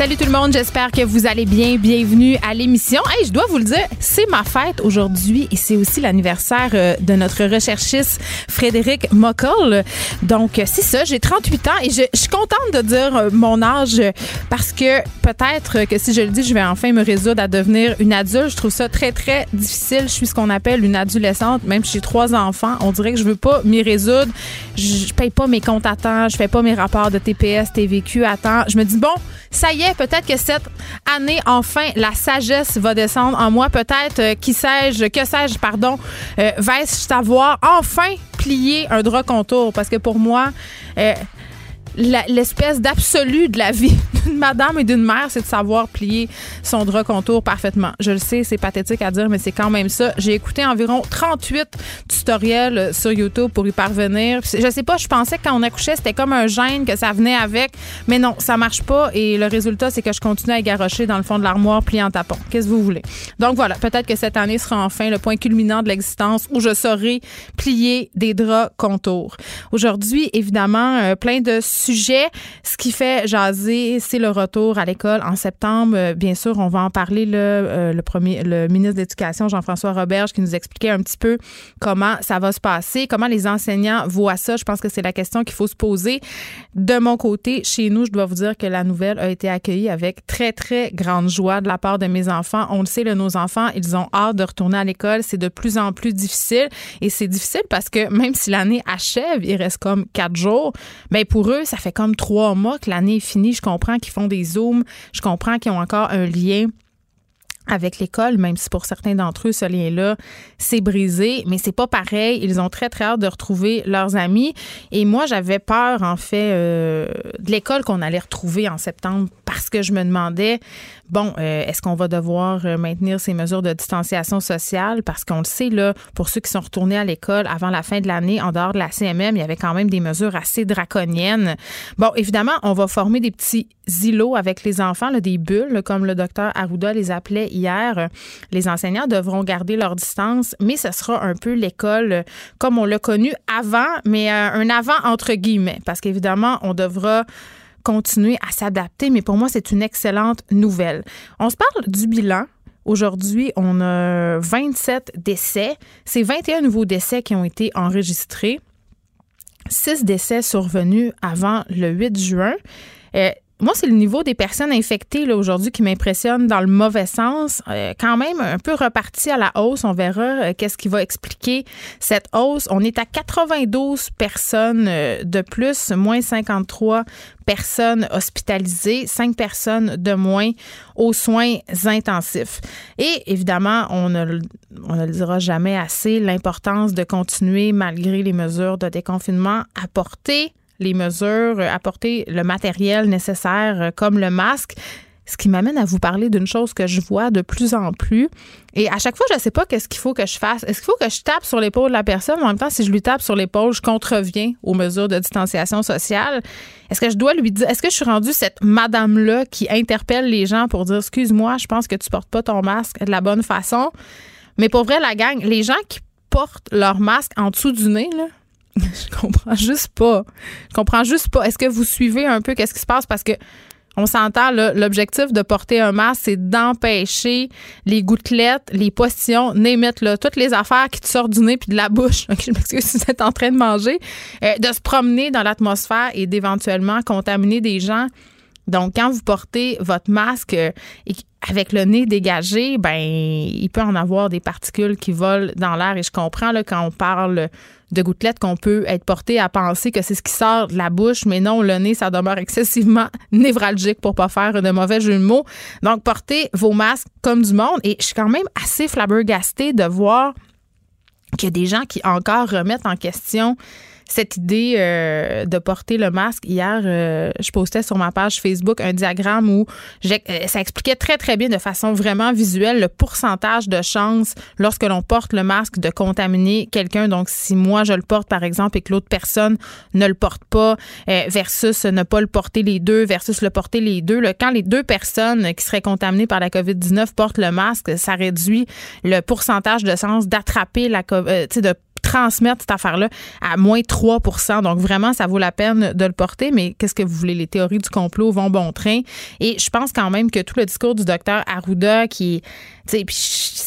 Salut tout le monde, j'espère que vous allez bien. Bienvenue à l'émission. Hey, je dois vous le dire, c'est ma fête aujourd'hui et c'est aussi l'anniversaire euh, de notre recherchiste Frédéric Mockel. Donc, euh, c'est ça, j'ai 38 ans et je, suis contente de dire euh, mon âge parce que peut-être que si je le dis, je vais enfin me résoudre à devenir une adulte. Je trouve ça très, très difficile. Je suis ce qu'on appelle une adolescente, même si j'ai trois enfants. On dirait que je veux pas m'y résoudre. Je, je paye pas mes comptes à temps, je fais pas mes rapports de TPS, TVQ à temps. Je me dis, bon, ça y est, peut-être que cette année, enfin, la sagesse va descendre en moi. Peut-être, euh, qui sais-je, que sais-je, pardon, euh, vais-je savoir enfin plier un drap contour? Parce que pour moi, euh, l'espèce d'absolu de la vie d'une madame et d'une mère, c'est de savoir plier son drap contour parfaitement. Je le sais, c'est pathétique à dire, mais c'est quand même ça. J'ai écouté environ 38 tutoriels sur YouTube pour y parvenir. Je sais pas, je pensais que quand on accouchait, c'était comme un gène que ça venait avec, mais non, ça marche pas et le résultat, c'est que je continue à garocher dans le fond de l'armoire plié en tapon. Qu'est-ce que vous voulez? Donc voilà, peut-être que cette année sera enfin le point culminant de l'existence où je saurai plier des draps contours. Aujourd'hui, évidemment, euh, plein de Ce qui fait jaser, c'est le retour à l'école en septembre. Euh, bien sûr, on va en parler le, euh, le premier, le ministre de l'Éducation, Jean-François Roberge, qui nous expliquait un petit peu comment ça va se passer, comment les enseignants voient ça. Je pense que c'est la question qu'il faut se poser. De mon côté, chez nous, je dois vous dire que la nouvelle a été accueillie avec très, très grande joie de la part de mes enfants. On le sait, nos enfants, ils ont hâte de retourner à l'école. C'est de plus en plus difficile. Et c'est difficile parce que même si l'année achève, il reste comme quatre jours, mais pour eux, ça fait comme trois mois que l'année est finie. Je comprends qu'ils font des zooms. Je comprends qu'ils ont encore un lien avec l'école, même si pour certains d'entre eux, ce lien-là, c'est brisé, mais c'est pas pareil. Ils ont très, très hâte de retrouver leurs amis. Et moi, j'avais peur, en fait, euh, de l'école qu'on allait retrouver en septembre parce que je me demandais, bon, euh, est-ce qu'on va devoir euh, maintenir ces mesures de distanciation sociale? Parce qu'on le sait, là, pour ceux qui sont retournés à l'école avant la fin de l'année, en dehors de la CMM, il y avait quand même des mesures assez draconiennes. Bon, évidemment, on va former des petits îlots avec les enfants, des bulles, comme le docteur Arruda les appelait hier. Les enseignants devront garder leur distance, mais ce sera un peu l'école comme on l'a connu avant, mais euh, un avant entre guillemets, parce qu'évidemment, on devra continuer à s'adapter, mais pour moi, c'est une excellente nouvelle. On se parle du bilan. Aujourd'hui, on a 27 décès. C'est 21 nouveaux décès qui ont été enregistrés. Six décès survenus avant le 8 juin. Euh, moi, c'est le niveau des personnes infectées là, aujourd'hui qui m'impressionne dans le mauvais sens. Euh, quand même un peu reparti à la hausse. On verra euh, qu'est-ce qui va expliquer cette hausse. On est à 92 personnes euh, de plus, moins 53 personnes hospitalisées, 5 personnes de moins aux soins intensifs. Et évidemment, on ne, on ne le dira jamais assez, l'importance de continuer, malgré les mesures de déconfinement, à porter les mesures, apporter le matériel nécessaire comme le masque. Ce qui m'amène à vous parler d'une chose que je vois de plus en plus. Et à chaque fois, je ne sais pas qu'est-ce qu'il faut que je fasse. Est-ce qu'il faut que je tape sur l'épaule de la personne? En même temps, si je lui tape sur l'épaule, je contreviens aux mesures de distanciation sociale. Est-ce que je dois lui dire, est-ce que je suis rendue cette madame-là qui interpelle les gens pour dire, excuse-moi, je pense que tu portes pas ton masque de la bonne façon? Mais pour vrai, la gang, les gens qui portent leur masque en dessous du nez, là, je comprends juste pas. Je comprends juste pas. Est-ce que vous suivez un peu qu'est-ce qui se passe? Parce que on s'entend, l'objectif de porter un masque, c'est d'empêcher les gouttelettes, les potions, n'émettent là, toutes les affaires qui te sortent du nez puis de la bouche. je m'excuse si vous êtes en train de manger, euh, de se promener dans l'atmosphère et d'éventuellement contaminer des gens. Donc, quand vous portez votre masque euh, avec le nez dégagé, ben, il peut en avoir des particules qui volent dans l'air. Et je comprends là, quand on parle de gouttelettes qu'on peut être porté à penser que c'est ce qui sort de la bouche, mais non, le nez, ça demeure excessivement névralgique pour pas faire de mauvais jeu de mots. Donc, portez vos masques comme du monde. Et je suis quand même assez flabbergastée de voir qu'il y a des gens qui encore remettent en question cette idée euh, de porter le masque. Hier, euh, je postais sur ma page Facebook un diagramme où euh, ça expliquait très, très bien de façon vraiment visuelle le pourcentage de chances lorsque l'on porte le masque de contaminer quelqu'un. Donc, si moi, je le porte, par exemple, et que l'autre personne ne le porte pas, versus ne pas le porter les deux, versus le porter les deux. quand les deux personnes qui seraient contaminées par la COVID-19 portent le masque, ça réduit le pourcentage de chances d'attraper la COVID, de transmettre cette affaire-là à moins 3% Donc, vraiment, ça vaut la peine de le porter. Mais qu'est-ce que vous voulez? Les théories du complot vont bon train. Et je pense quand même que tout le discours du docteur Arruda, qui est,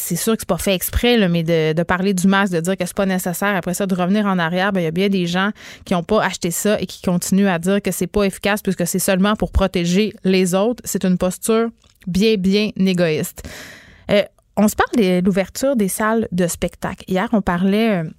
c'est sûr que c'est pas fait exprès, mais de, parler du masque, de dire que c'est pas nécessaire, après ça, de revenir en arrière, ben, il y a bien des gens qui n'ont pas acheté ça et qui continuent à dire que c'est pas efficace puisque c'est seulement pour protéger les autres. C'est une posture bien, bien égoïste. Euh, on se parle de l'ouverture des salles de spectacle. Hier, on parlait euh,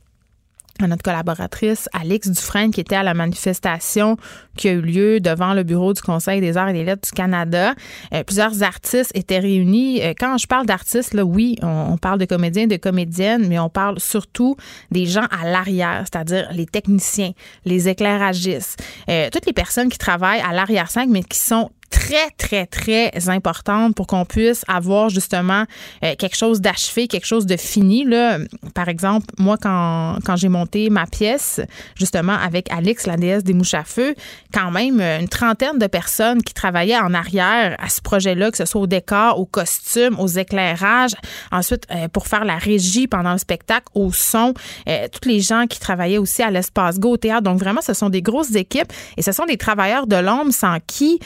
à notre collaboratrice Alix Dufresne qui était à la manifestation qui a eu lieu devant le bureau du Conseil des arts et des lettres du Canada. Euh, plusieurs artistes étaient réunis. Euh, quand je parle d'artistes, là, oui, on, parle de comédiens, de comédiennes, mais on parle surtout des gens à l'arrière, c'est-à-dire les techniciens, les éclairagistes, euh, toutes les personnes qui travaillent à l'arrière-scène, mais qui sont très, très, très importante pour qu'on puisse avoir justement euh, quelque chose d'achevé, quelque chose de fini. Là. Par exemple, moi, quand, quand j'ai monté ma pièce, justement, avec Alix, la déesse des mouches à feu, quand même une trentaine de personnes qui travaillaient en arrière à ce projet-là, que ce soit au décor, au costume, aux éclairages, ensuite euh, pour faire la régie pendant le spectacle, au son, euh, toutes les gens qui travaillaient aussi à l'espace Go, au théâtre. Donc vraiment, ce sont des grosses équipes et ce sont des travailleurs de l'ombre sans qui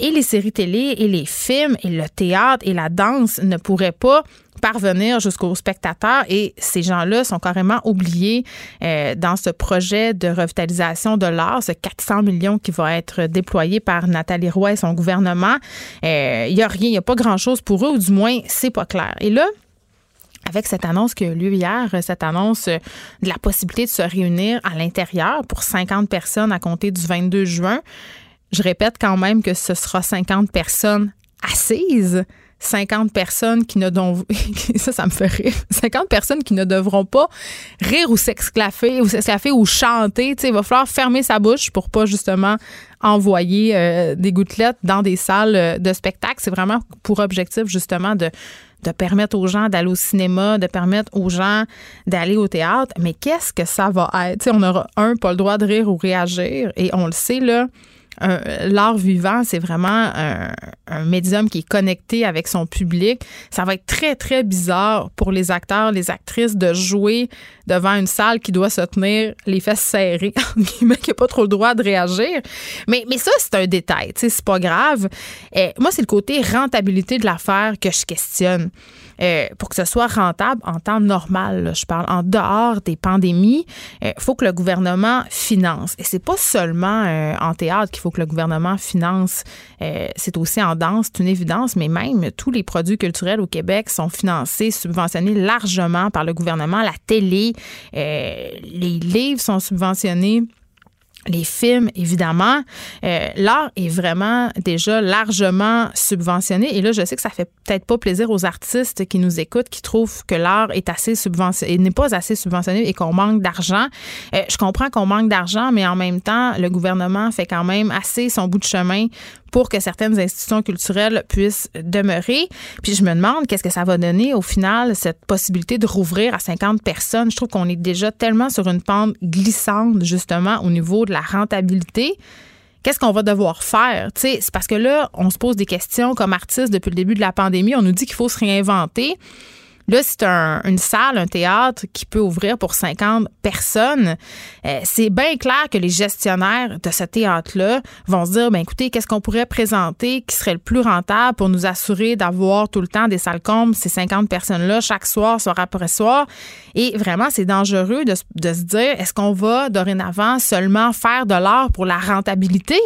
et les séries télé et les films et le théâtre et la danse ne pourraient pas parvenir jusqu'aux spectateurs et ces gens-là sont carrément oubliés euh, dans ce projet de revitalisation de l'art, ce 400 millions qui va être déployé par Nathalie Roy et son gouvernement. Euh, il n'y a rien, il n'y a pas grand-chose pour eux, ou du moins, c'est pas clair. Et là, avec cette annonce qui a eu hier, cette annonce de la possibilité de se réunir à l'intérieur pour 50 personnes à compter du 22 juin, je répète quand même que ce sera 50 personnes assises. 50 personnes qui ne dont ça ça me fait rire 50 personnes qui ne devront pas rire ou s'exclaffer ou s'exclaffer ou chanter il va falloir fermer sa bouche pour pas justement envoyer euh, des gouttelettes dans des salles euh, de spectacle c'est vraiment pour objectif justement de de permettre aux gens d'aller au cinéma, de permettre aux gens d'aller au théâtre. Mais qu'est-ce que ça va être? sais on aura, un, pas le droit de rire ou réagir. Et on le sait, là, l'art vivant, c'est vraiment un, médium qui est connecté avec son public. Ça va être très, très bizarre pour les acteurs, les actrices de jouer devant une salle qui doit se tenir les fesses serrées, qui n'a pas trop le droit de réagir. Mais, mais ça, c'est un détail, c'est pas grave. Et moi, c'est le côté rentabilité de l'affaire que je questionne. Euh, pour que ce soit rentable en temps normal, je parle en dehors des pandémies, il euh, faut que le gouvernement finance. Et c'est pas seulement euh, en théâtre qu'il faut que le gouvernement finance, c'est aussi en danse, c'est une évidence, mais même tous les produits culturels au Québec sont financés, subventionnés largement par le gouvernement. La télé, les livres sont subventionnés les films, évidemment. Euh, l'art est vraiment déjà largement subventionné. Et là, je sais que ça fait peut-être pas plaisir aux artistes qui nous écoutent, qui trouvent que l'art est assez subventionné, n'est pas assez subventionné et qu'on manque d'argent. Euh, je comprends qu'on manque d'argent, mais en même temps, le gouvernement fait quand même assez son bout de chemin pour que certaines institutions culturelles puissent demeurer. Puis je me demande qu'est-ce que ça va donner au final, cette possibilité de rouvrir à 50 personnes? Je trouve qu'on est déjà tellement sur une pente glissante, justement, au niveau de la rentabilité qu'est-ce qu'on va devoir faire? C'est parce que là, on se pose des questions comme artiste depuis le début de la pandémie. On nous dit qu'il faut se réinventer. Là, c'est une salle, un théâtre qui peut ouvrir pour 50 personnes. Euh, c'est bien clair que les gestionnaires de ce théâtre-là vont se dire, ben écoutez, qu'est-ce qu'on pourrait présenter qui serait le plus rentable pour nous assurer d'avoir tout le temps des salles combles, ces 50 personnes-là, chaque soir, soir après soir. Et vraiment, c'est dangereux de, se dire, est-ce qu'on va dorénavant seulement faire de l'art pour la rentabilité?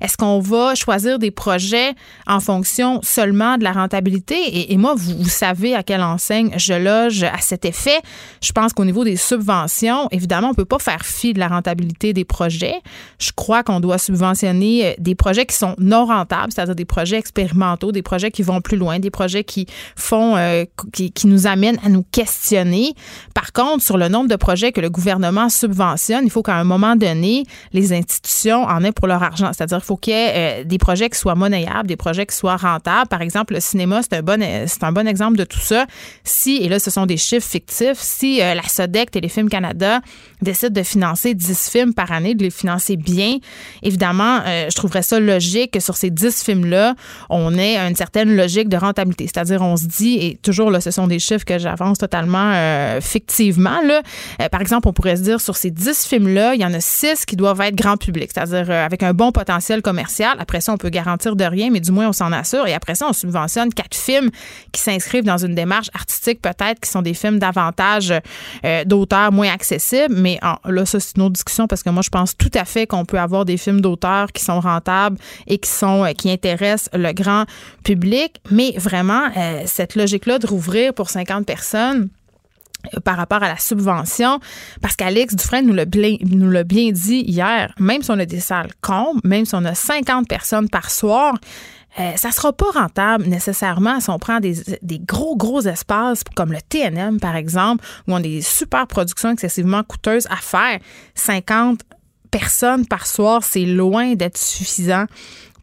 Est-ce qu'on va choisir des projets en fonction seulement de la rentabilité? Et, moi, vous savez à quelle enseigne je loge à cet effet. Je pense qu'au niveau des subventions, évidemment, on peut pas faire fi de la rentabilité des projets. Je crois qu'on doit subventionner euh, des projets qui sont non rentables, c'est-à-dire des projets expérimentaux, des projets qui vont plus loin, des projets qui font, euh, qui nous amènent à nous questionner. Par contre, sur le nombre de projets que le gouvernement subventionne, il faut qu'à un moment donné, les institutions en aient pour leur argent. C'est-à-dire qu'il faut qu'il y ait euh, des projets qui soient monnayables, des projets qui soient rentables. Par exemple, le cinéma, c'est un bon, c'est un bon exemple de tout ça. Si, et là, ce sont des chiffres fictifs, si la SODEC, Téléfilm Canada, décide de financer 10 films par année, de les financer bien, évidemment, je trouverais ça logique que sur ces 10 films-là, on ait une certaine logique de rentabilité. C'est-à-dire, on se dit, et toujours, là, ce sont des chiffres que j'avance totalement euh, fictivement, là. Euh, par exemple, on pourrait se dire, sur ces 10 films-là, il y en a 6 qui doivent être grand public, c'est-à-dire euh, avec un bon potentiel commercial. Après ça, on peut garantir de rien, mais du moins, on s'en assure. Et après ça, on subventionne quatre films qui s'inscrivent dans une démarche artistique, peut-être, qui sont des films davantage d'auteurs moins accessibles. Mais là, ça, c'est une autre discussion parce que moi, je pense tout à fait qu'on peut avoir des films d'auteurs qui sont rentables et qui sont euh, qui intéressent le grand public. Mais vraiment, euh, cette logique-là de rouvrir pour 50 personnes euh, par rapport à la subvention, parce qu'Alex Dufresne nous l'a bien, bien dit hier, même si on a des salles combes, même si on a 50 personnes par soir, euh, ça sera pas rentable nécessairement si on prend des, des, gros, gros espaces comme le TNM, par exemple, où on a des super productions excessivement coûteuses à faire. 50 personnes par soir, c'est loin d'être suffisant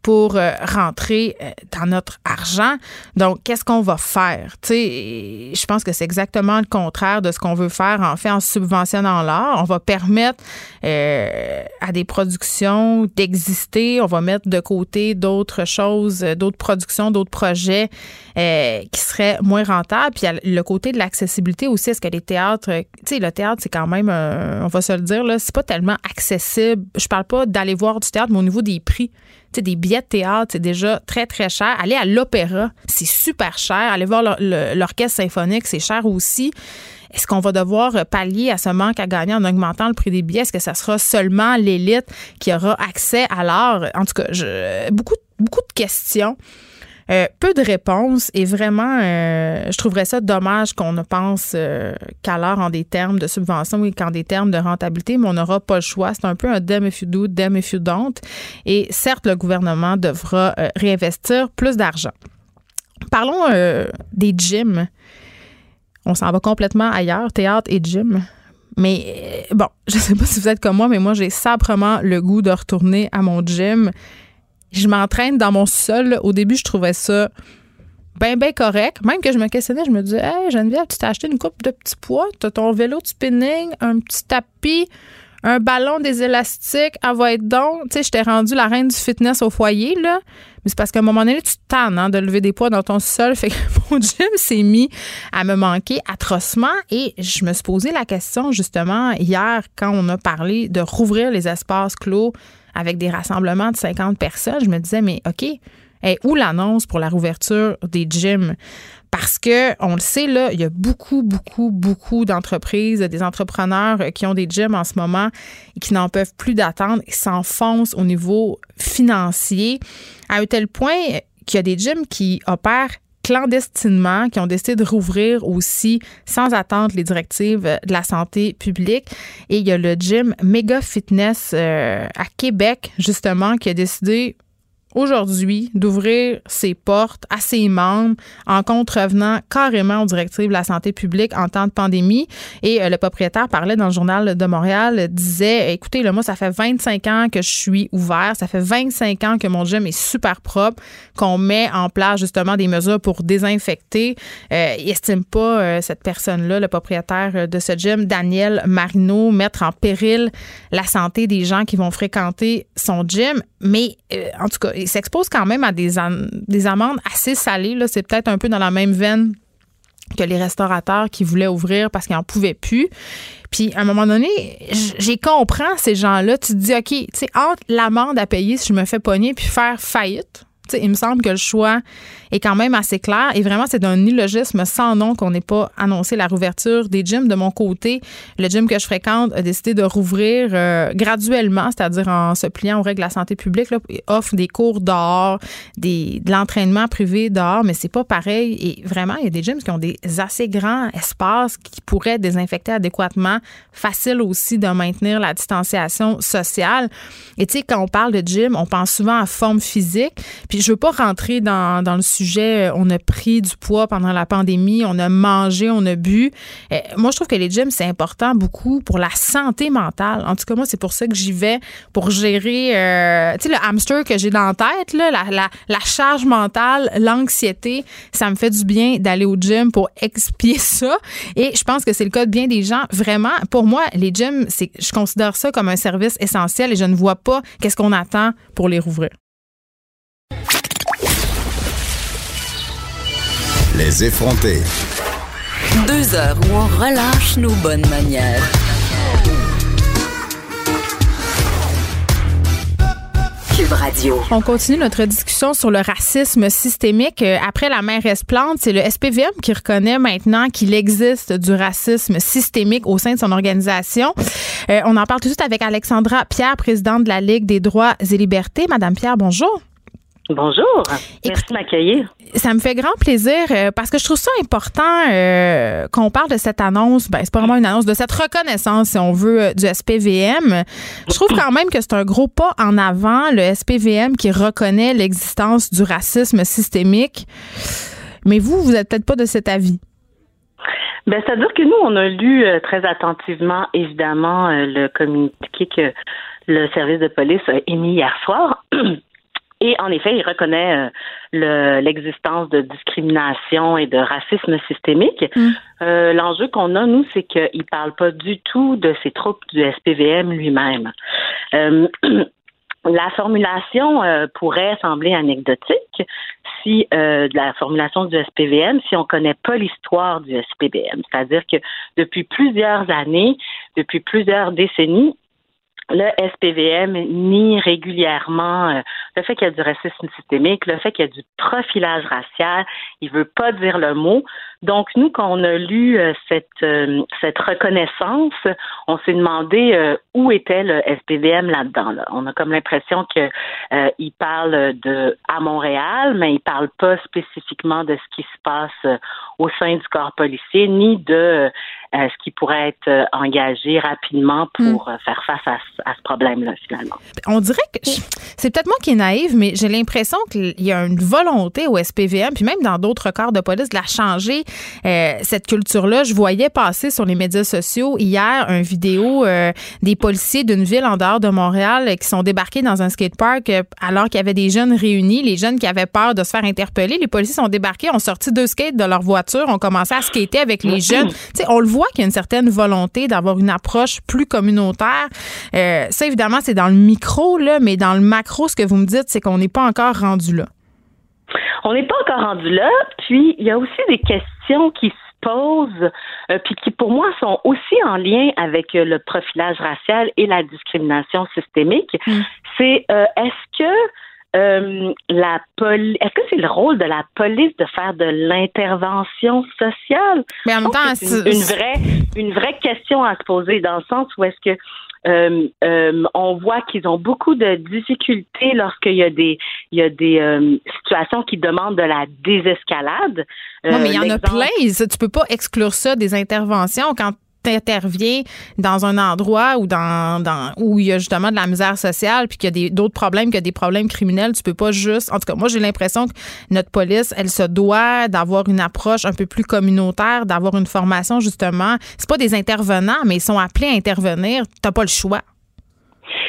pour euh, rentrer euh, dans notre argent. Donc, qu'est-ce qu'on va faire? Tu sais, je pense que c'est exactement le contraire de ce qu'on veut faire en fait en subventionnant l'art. On va permettre euh, à des productions d'exister. On va mettre de côté d'autres choses, d'autres productions, d'autres projets qui seraient moins rentables. Puis, le côté de l'accessibilité aussi. Est-ce que les théâtres, tu sais, le théâtre, c'est quand même, on va se le dire, là, c'est pas tellement accessible. Je parle pas d'aller voir du théâtre, mais au niveau des prix des billets de théâtre, c'est déjà très, très cher. Aller à l'opéra, c'est super cher. Aller voir l'orchestre symphonique, c'est cher aussi. Est-ce qu'on va devoir pallier à ce manque à gagner en augmentant le prix des billets? Est-ce que ça sera seulement l'élite qui aura accès à l'art? En tout cas, beaucoup de questions. Euh, peu de réponses et vraiment, euh, je trouverais ça dommage qu'on ne pense euh, qu'à en des termes de subvention et qu'en des termes de rentabilité, mais on n'aura pas le choix. C'est un peu un damn if you do, if you don't. Et certes, le gouvernement devra réinvestir plus d'argent. Parlons des gyms. On s'en va complètement ailleurs, théâtre et gym. Mais bon, je ne sais pas si vous êtes comme moi, mais moi, j'ai sabrement le goût de retourner à mon gym je m'entraîne dans mon sol. Au début, je trouvais ça bien, bien correct. Même que je me questionnais, je me disais, hey, Geneviève, tu t'es acheté une coupe de petits poids, tu as ton vélo de spinning, un petit tapis, un ballon, des élastiques, ah va être donc. Tu sais, je t'ai rendu la reine du fitness au foyer, là. Mais c'est parce qu'à un moment donné, tu tannes hein, de lever des poids dans ton sol. Fait que mon gym s'est mis à me manquer atrocement. Et je me suis posé la question, justement, hier, quand on a parlé de rouvrir les espaces clos avec des rassemblements de 50 personnes, je me disais, mais OK, où l'annonce pour la rouverture des gyms? Parce que, on le sait, là, il y a beaucoup, beaucoup, beaucoup d'entreprises, des entrepreneurs qui ont des gyms en ce moment et qui n'en peuvent plus d'attendre et s'enfoncent au niveau financier à un tel point qu'il y a des gyms qui opèrent clandestinement, qui ont décidé de rouvrir aussi sans attendre les directives de la santé publique. Et il y a le gym Mega Fitness euh, à Québec, justement, qui a décidé aujourd'hui d'ouvrir ses portes à ses membres en contrevenant carrément aux directives de la santé publique en temps de pandémie. Et euh, le propriétaire parlait dans le journal de Montréal, disait, écoutez, là, moi, ça fait 25 ans que je suis ouvert, ça fait 25 ans que mon gym est super propre, qu'on met en place justement des mesures pour désinfecter. Euh, il estime pas euh, cette personne-là, le propriétaire de ce gym, Daniel Marino, mettre en péril la santé des gens qui vont fréquenter son gym. Mais en tout cas, il s'expose quand même à des, des amendes assez salées. C'est peut-être un peu dans la même veine que les restaurateurs qui voulaient ouvrir parce qu'ils n'en pouvaient plus. Puis, à un moment donné, j'ai compris ces gens-là. Tu te dis, OK, tu entre l'amende à payer si je me fais pogner puis faire faillite, il me semble que le choix est quand même assez clair. Et vraiment, c'est d'un illogisme sans nom qu'on n'ait pas annoncé la rouverture des gyms. De mon côté, le gym que je fréquente a décidé de rouvrir euh, graduellement, c'est-à-dire en se pliant aux règles de la santé publique, là, offre des cours dehors, des, de l'entraînement privé dehors, mais c'est pas pareil. Et vraiment, il y a des gyms qui ont des assez grands espaces qui pourraient désinfecter adéquatement, facile aussi de maintenir la distanciation sociale. Et tu sais, quand on parle de gym, on pense souvent à forme physique. Puis je veux pas rentrer dans, dans le sujet, euh, on a pris du poids pendant la pandémie, on a mangé, on a bu. Euh, moi, je trouve que les gyms, c'est important beaucoup pour la santé mentale. En tout cas, moi, c'est pour ça que j'y vais, pour gérer, euh, tu sais, le hamster que j'ai dans la tête, la, charge mentale, l'anxiété. Ça me fait du bien d'aller au gym pour expier ça. Et je pense que c'est le cas de bien des gens. Vraiment, pour moi, les gyms, je considère ça comme un service essentiel et je ne vois pas qu'est-ce qu'on attend pour les rouvrir. Les effronter. Deux heures où on relâche nos bonnes manières. Cube Radio. On continue notre discussion sur le racisme systémique. Euh, Après la mère Esplante, c'est le SPVM qui reconnaît maintenant qu'il existe du racisme systémique au sein de son organisation. Euh, on en parle tout de suite avec Alexandra Pierre, présidente de la Ligue des droits et libertés. Madame Pierre, bonjour. Bonjour. Merci de m'accueillir. Ça me fait grand plaisir euh, parce que je trouve ça important euh, qu'on parle de cette annonce. Ben, c'est pas vraiment une annonce, de cette reconnaissance, si on veut, euh, du SPVM. Je trouve quand même que c'est un gros pas en avant, le SPVM qui reconnaît l'existence du racisme systémique. Mais vous, vous êtes peut-être pas de cet avis. Ben, c'est-à-dire que nous, on a lu euh, très attentivement, évidemment, euh, le communiqué que le service de police a émis hier soir. Et en effet, il reconnaît le- l'existence de discrimination et de racisme systémique. Euh, L'enjeu qu'on a, nous, c'est qu'il ne parle pas du tout de ces troupes du SPVM lui-même. Euh, la formulation euh, pourrait sembler anecdotique si euh, de la formulation du SPVM, si on connaît pas l'histoire du SPVM. C'est-à-dire que depuis plusieurs années, depuis plusieurs décennies, le SPVM nie régulièrement euh, le fait qu'il y a du racisme systémique, le fait qu'il y a du profilage racial. Il veut pas dire le mot. Donc nous, quand on a lu euh, cette euh, cette reconnaissance, on s'est demandé où était le SPVM là-dedans. Là. On a comme l'impression que euh, parle de à Montréal, mais il parle pas spécifiquement de ce qui se passe au sein du corps policier, ni de euh, ce qui pourrait être euh, engagé rapidement pour euh, faire face à, ce- à ce problème-là, finalement. On dirait que c'est peut-être moi qui est naïve, mais j'ai l'impression qu'il y a une volonté au SPVM, puis même dans d'autres corps de police, de la changer, euh, cette culture-là. Je voyais passer sur les médias sociaux hier une vidéo euh, des policiers d'une ville en dehors de Montréal qui sont débarqués dans un skatepark alors qu'il y avait des jeunes réunis, les jeunes qui avaient peur de se faire interpeller. Les policiers sont débarqués, ont sorti deux skates de leur voiture, ont commencé à skater avec les jeunes. Tu sais, on le voit qu'il y a une certaine volonté d'avoir une approche plus communautaire. Euh, ça, évidemment, c'est dans le micro, là, mais dans le macro, ce que vous me dites, c'est qu'on n'est pas encore rendu là. On n'est pas encore rendu là. Puis, il y a aussi des questions qui se posent, euh, puis qui, pour moi, sont aussi en lien avec euh, le profilage racial et la discrimination systémique. C'est euh, est-ce que euh, la poli- est-ce que c'est le rôle de la police de faire de l'intervention sociale? Mais en même temps, c'est une, une vraie une vraie question à se poser dans le sens où est-ce que euh, euh, on voit qu'ils ont beaucoup de difficultés lorsqu'il y a des il y a des euh, situations qui demandent de la désescalade. Ouais, mais il y en a plein. Ça, Tu peux pas exclure ça des interventions quand interviens dans un endroit où dans, où il y a justement de la misère sociale puis qu'il y a d'autres problèmes que des problèmes criminels tu peux pas juste en tout cas moi j'ai l'impression que notre police elle se doit d'avoir une approche un peu plus communautaire d'avoir une formation justement. C'est pas des intervenants mais ils sont appelés à intervenir. T'as pas le choix.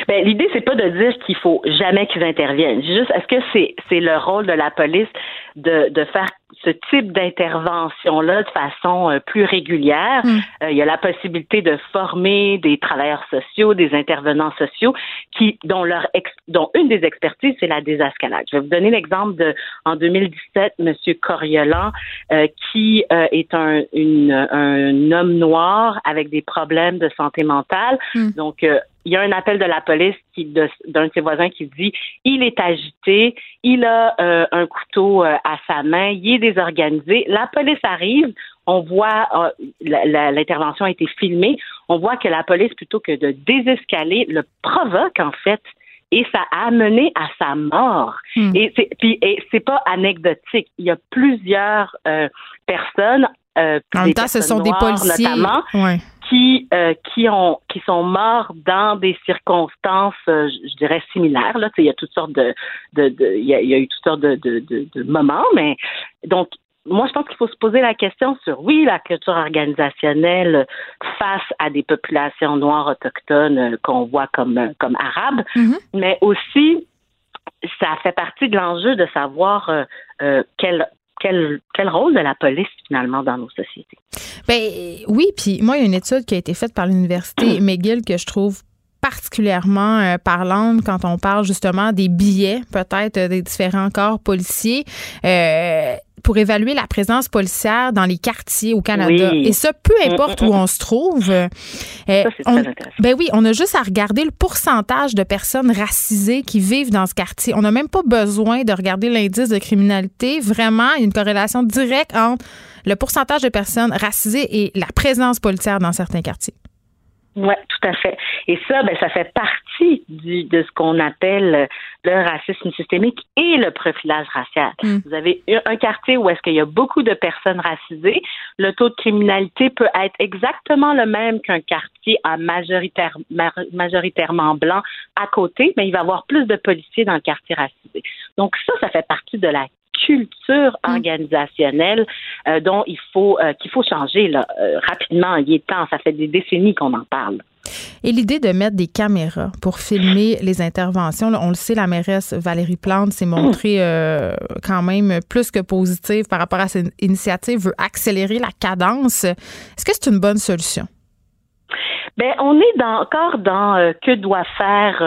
Ben, l'idée, c'est pas de dire qu'il faut jamais qu'ils interviennent. Juste, est-ce que c'est, c'est le rôle de la police de, de faire ce type d'intervention-là de façon euh, plus régulière? Euh, il y a la possibilité de former des travailleurs sociaux, des intervenants sociaux, qui, dont leur ex- dont une des expertises, c'est la désescalade. Je vais vous donner l'exemple de, en 2017, Monsieur Coriolan, euh, qui euh, est un, une, un homme noir avec des problèmes de santé mentale. Donc, euh, il y a un appel de la police qui d'un de, ses voisins qui dit il est agité, il a euh, un couteau euh, à sa main, il est désorganisé. La police arrive, on voit euh, l'intervention a été filmée, on voit que la police plutôt que de désescaler le provoque en fait et ça a amené à sa mort. Hmm. Et c'est puis et c'est pas anecdotique. Il y a plusieurs personnes euh, en même temps, ce sont des policiers notamment, qui euh, qui ont qui sont morts dans des circonstances, euh, je, dirais similaires. Là, il y a toutes sortes de de, il, y a, eu toutes sortes de, de, de, moments, mais donc moi, je pense qu'il faut se poser la question sur, oui, la culture organisationnelle face à des populations noires autochtones qu'on voit comme, comme arabes, mm-hmm. mais aussi, ça fait partie de l'enjeu de savoir euh, quel quel, quel rôle de la police finalement dans nos sociétés? Ben oui, puis moi, il y a une étude qui a été faite par l'Université McGill que je trouve particulièrement euh, parlante quand on parle justement des billets, peut-être des différents corps policiers. Euh, pour évaluer la présence policière dans les quartiers au Canada. Et ça, peu mm, importe mm, où mm. on se trouve. Euh, ben oui, on a juste à regarder le pourcentage de personnes racisées qui vivent dans ce quartier. On n'a même pas besoin de regarder l'indice de criminalité. Vraiment, il y a une corrélation directe entre le pourcentage de personnes racisées et la présence policière dans certains quartiers. Oui, tout à fait. Et ça, ben, ça fait partie du, de ce qu'on appelle le racisme systémique et le profilage racial. Hmm. Vous avez un quartier où est-ce qu'il y a beaucoup de personnes racisées, le taux de criminalité peut être exactement le même qu'un quartier à majoritaire, majoritairement blanc à côté, mais il va y avoir plus de policiers dans le quartier racisé. Donc ça, ça fait partie de la culture mm. organisationnelle euh, dont il faut euh, qu'il faut changer là, euh, rapidement. Il est temps. Ça fait des décennies qu'on en parle. Et l'idée de mettre des caméras pour filmer les interventions, on le sait, la mairesse Valérie Plante s'est montrée quand même plus que positive par rapport à cette initiative, veut accélérer la cadence. Est-ce que c'est une bonne solution? Ben, on est encore dans que doit faire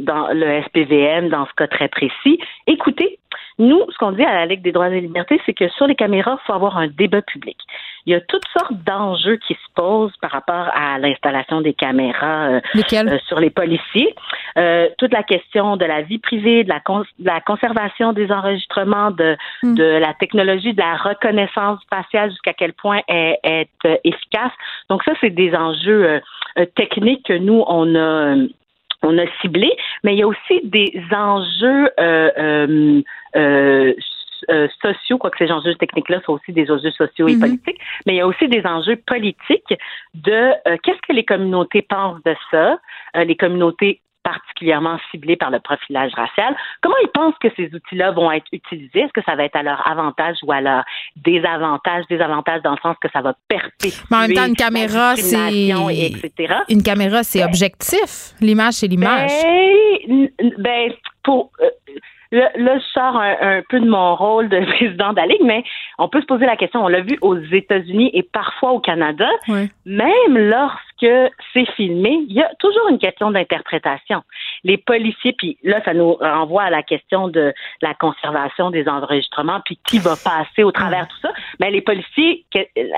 dans le SPVM dans ce cas très précis. Écoutez, nous, ce qu'on dit à la Ligue des droits et libertés, c'est que sur les caméras, il faut avoir un débat public. Il y a toutes sortes d'enjeux qui se posent par rapport à l'installation des caméras euh, euh, sur les policiers. Euh, toute la question de la vie privée, de la, la conservation des enregistrements, de, hmm. de la technologie, de la reconnaissance faciale, jusqu'à quel point elle est efficace. Donc ça, c'est des enjeux techniques que nous, on a on a ciblé, mais il y a aussi des enjeux euh, euh, euh, euh sociaux, quoique ces enjeux techniques-là sont aussi des enjeux sociaux et mhm. politiques, mais il y a aussi des enjeux politiques de qu'est-ce que les communautés pensent de ça, les communautés particulièrement ciblés par le profilage racial. Comment ils pensent que ces outils-là vont être utilisés? Est-ce que ça va être à leur avantage ou à leur désavantage? Désavantage dans le sens que ça va perpétuer Mais en même temps, une caméra, c'est... Une caméra, c'est ben, objectif. L'image, c'est l'image. Ben, ben pour... Euh, Là, je sors un, peu de mon rôle de président de la Ligue, mais on peut se poser la question. On l'a vu aux États-Unis et parfois au Canada. Même lorsque c'est filmé, il y a toujours une question d'interprétation. Les policiers, puis là, ça nous renvoie à la question de la conservation des enregistrements, puis qui va passer au travers de tout ça. Mais les policiers,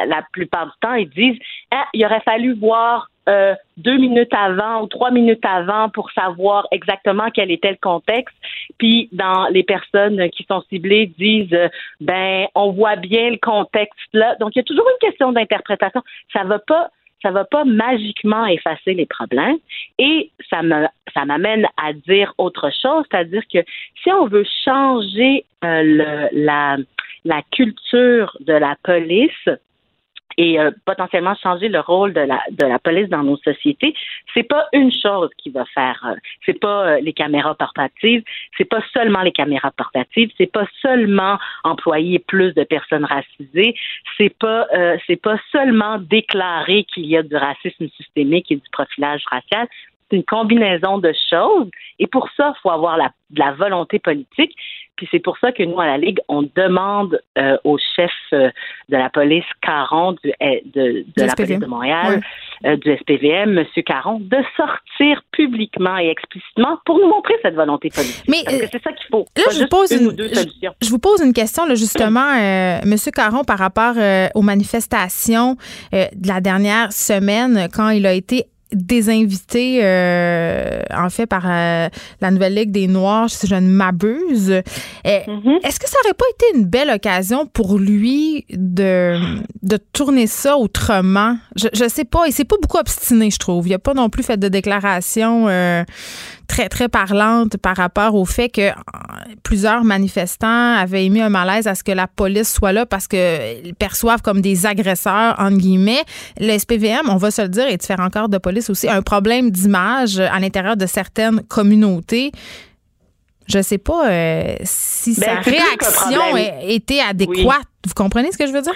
la plupart du temps, ils disent, ah, il aurait fallu voir euh, deux minutes avant ou trois minutes avant pour savoir exactement quel était le contexte. Puis dans les personnes qui sont ciblées disent ben on voit bien le contexte là. Donc il y a toujours une question d'interprétation. Ça va pas ça va pas magiquement effacer les problèmes et ça me ça m'amène à dire autre chose, c'est-à-dire que si on veut changer euh, la culture de la police, et euh, potentiellement changer le rôle de la de la police dans nos sociétés, c'est pas une chose qui va faire. Euh, c'est pas euh, les caméras portatives, c'est pas seulement les caméras portatives, c'est pas seulement employer plus de personnes racisées, c'est pas c'est pas seulement déclarer qu'il y a du racisme systémique et du profilage racial. C'est une combinaison de choses. Et pour ça, il faut avoir la, de la volonté politique. Puis c'est pour ça que nous, à la Ligue, on demande euh, au chef euh, de la police Caron du, eh, de, de la police de Montréal, euh, du SPVM, M. Caron, de sortir publiquement et explicitement pour nous montrer cette volonté politique. Mais Parce que c'est ça qu'il faut. Là, je vous, pose une, je, vous pose une question, là, justement, M. Caron, par rapport aux manifestations de la dernière semaine, quand il a été désinvité, euh, en fait, par euh, la Nouvelle Ligue des Noirs, si je ne m'abuse. Mm-hmm. Est-ce que ça aurait pas été une belle occasion pour lui de, de tourner ça autrement? Je, je sais pas. Il s'est pas beaucoup obstiné, je trouve. Il a pas non plus fait de déclaration très, très parlante par rapport au fait que plusieurs manifestants avaient émis un malaise à ce que la police soit là parce qu'ils perçoivent comme des agresseurs, entre guillemets. Le SPVM, on va se le dire, et différents corps de police aussi, un problème d'image à l'intérieur de certaines communautés. Je sais pas euh, si ben, sa réaction était adéquate. Vous comprenez ce que je veux dire?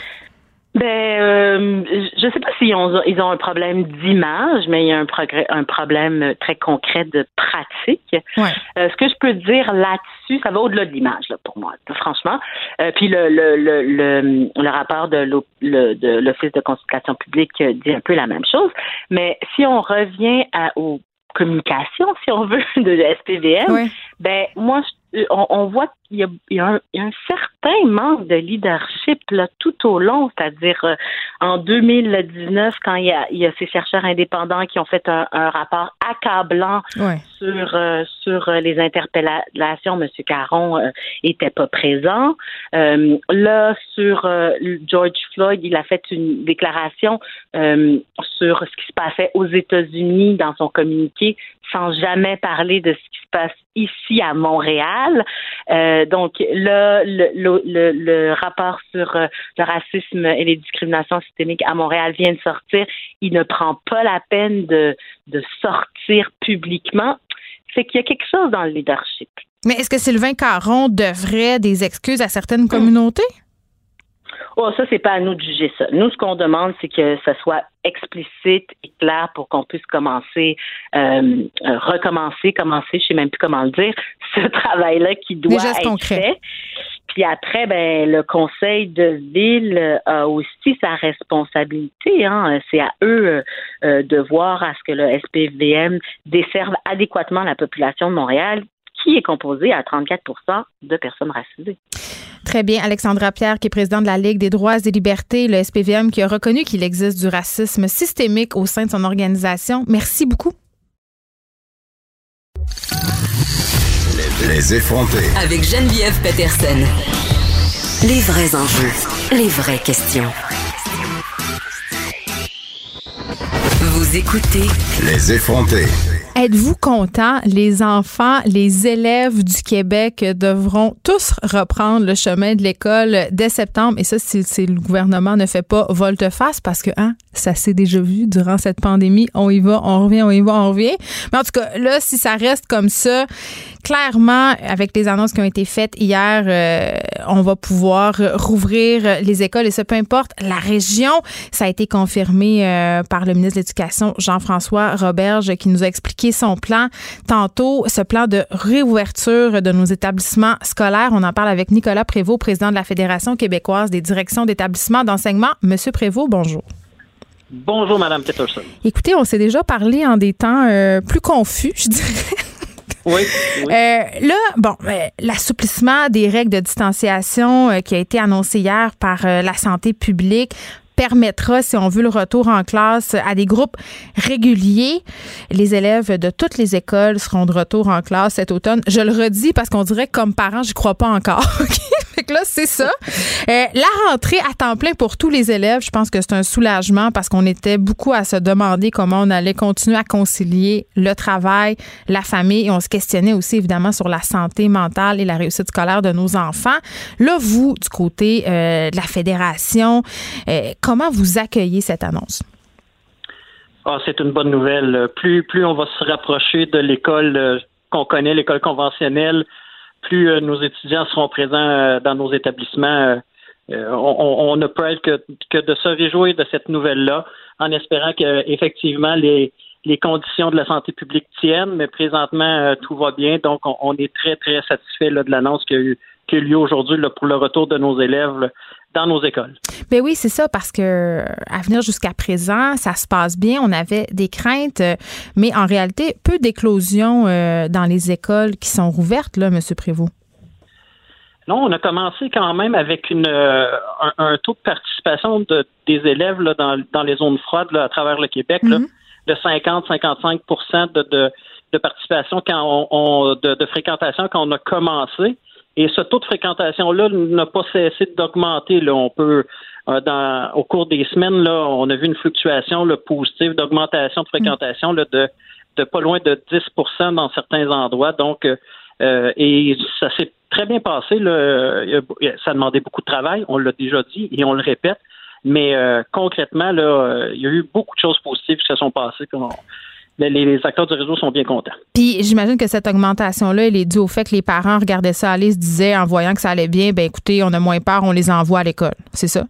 Ben, euh, je sais pas s'ils ont, ils ont un problème d'image, mais il y a un, progrès, un problème très concret de pratique. Euh, ce que je peux dire là-dessus, ça va au-delà de l'image, là, pour moi, franchement. Euh, puis le, le, le, le, le rapport de l'Office de consultation publique dit un peu la même chose. Mais si on revient à, aux communications, si on veut, de SPVM, ben moi, on, on voit il y, a, y un, il y, a, un, certain manque de leadership là, tout au long, c'est-à-dire euh, en 2019, quand il y, a, il y a ces chercheurs indépendants qui ont fait un, un rapport accablant sur euh, sur euh, les interpellations, M. Caron euh, était pas présent. là, sur George Floyd, il a fait une déclaration sur ce qui se passait aux États-Unis dans son communiqué, sans jamais parler de ce qui se passe ici à Montréal. Euh, donc là, le, le, le, rapport sur euh, le racisme et les discriminations systémiques à Montréal vient de sortir. Il ne prend pas la peine de, de sortir publiquement. C'est qu'il y a quelque chose dans le leadership. Mais est-ce que Sylvain Caron devrait des excuses à certaines communautés? Oh, ça, c'est pas à nous de juger ça. Nous, ce qu'on demande, c'est que ça soit explicite et clair pour qu'on puisse commencer, euh, euh, recommencer, commencer, je sais même plus comment le dire, ce travail-là qui doit être fait. Puis après, ben, le conseil de ville a aussi sa responsabilité. Hein. C'est à eux euh, de voir à ce que le SPVM desserve adéquatement la population de Montréal, qui est composée à 34% de personnes racisées. Très bien. Alexandra Pierre, qui est présidente de la Ligue des droits et libertés, le SPVM, qui a reconnu qu'il existe du racisme systémique au sein de son organisation. Merci beaucoup. Les effrontés. Avec Geneviève Peterson. Les vrais enjeux. Les vraies questions. Vous écoutez. Les effrontés. Êtes-vous content? Les enfants, les élèves du Québec devront tous reprendre le chemin de l'école dès septembre. Et ça, si, le gouvernement ne fait pas volte-face, parce que hein, ça s'est déjà vu durant cette pandémie. On y va, on revient, on y va, on revient. Mais en tout cas, là, si ça reste comme ça, clairement, avec les annonces qui ont été faites hier, euh, on va pouvoir rouvrir les écoles. Et ça, peu importe la région. Ça a été confirmé euh, par le ministre de l'Éducation, Jean-François Roberge, qui nous a expliqué son plan tantôt, ce plan de réouverture de nos établissements scolaires. On en parle avec Nicolas Prévost, président de la Fédération québécoise des directions d'établissements d'enseignement. Monsieur Prévost, bonjour. Bonjour, Madame Peterson. Écoutez, on s'est déjà parlé en des temps euh, plus confus, je dirais. Oui. Euh, là, bon, euh, l'assouplissement des règles de distanciation qui a été annoncé hier par la santé publique permettra, si on veut, le retour en classe à des groupes réguliers. Les élèves de toutes les écoles seront de retour en classe cet automne. Je le redis parce qu'on dirait que comme parents, j'y crois pas encore. fait que là, c'est ça. Euh, la rentrée à temps plein pour tous les élèves, je pense que c'est un soulagement parce qu'on était beaucoup à se demander comment on allait continuer à concilier le travail, la famille et on se questionnait aussi évidemment sur la santé mentale et la réussite scolaire de nos enfants. Là, vous, du côté euh, de la fédération, euh, Comment vous accueillez cette annonce? Ah, c'est une bonne nouvelle. Plus, plus on va se rapprocher de l'école euh, qu'on connaît, l'école conventionnelle, plus euh, nos étudiants seront présents euh, dans nos établissements. On, ne peut être que, de se réjouir de cette nouvelle-là, en espérant qu'effectivement les, les conditions de la santé publique tiennent, mais présentement tout va bien, donc on, est très très satisfait de l'annonce qui a eu lieu aujourd'hui pour le retour de nos élèves dans nos écoles. Ben oui, c'est ça, parce que à venir jusqu'à présent, ça se passe bien. On avait des craintes, mais en réalité, peu d'éclosions euh, dans les écoles qui sont rouvertes, là, M. Prévost. Non, on a commencé quand même avec une, euh, un, taux de participation de, des élèves là, dans, dans les zones froides là, à travers le Québec là, mm-hmm. de 50-55 de, de, de, participation quand on, de, de, fréquentation quand on a commencé. Et ce taux de fréquentation-là n'a pas cessé d'augmenter. Là, on peut euh, dans, au cours des semaines, là, on a vu une fluctuation là, positive d'augmentation de fréquentation là, de, de pas loin de 10% dans certains endroits. Donc, euh, euh, et ça s'est très bien passé. Là. Ça a demandé beaucoup de travail, on l'a déjà dit et on le répète. Mais concrètement, là, il y a eu beaucoup de choses positives qui se sont passées. Les, les, acteurs du réseau sont bien contents. Puis j'imagine que cette augmentation-là, elle est due au fait que les parents regardaient ça aller, se disaient en voyant que ça allait bien, ben écoutez, on a moins peur, on les envoie à l'école. C'est ça?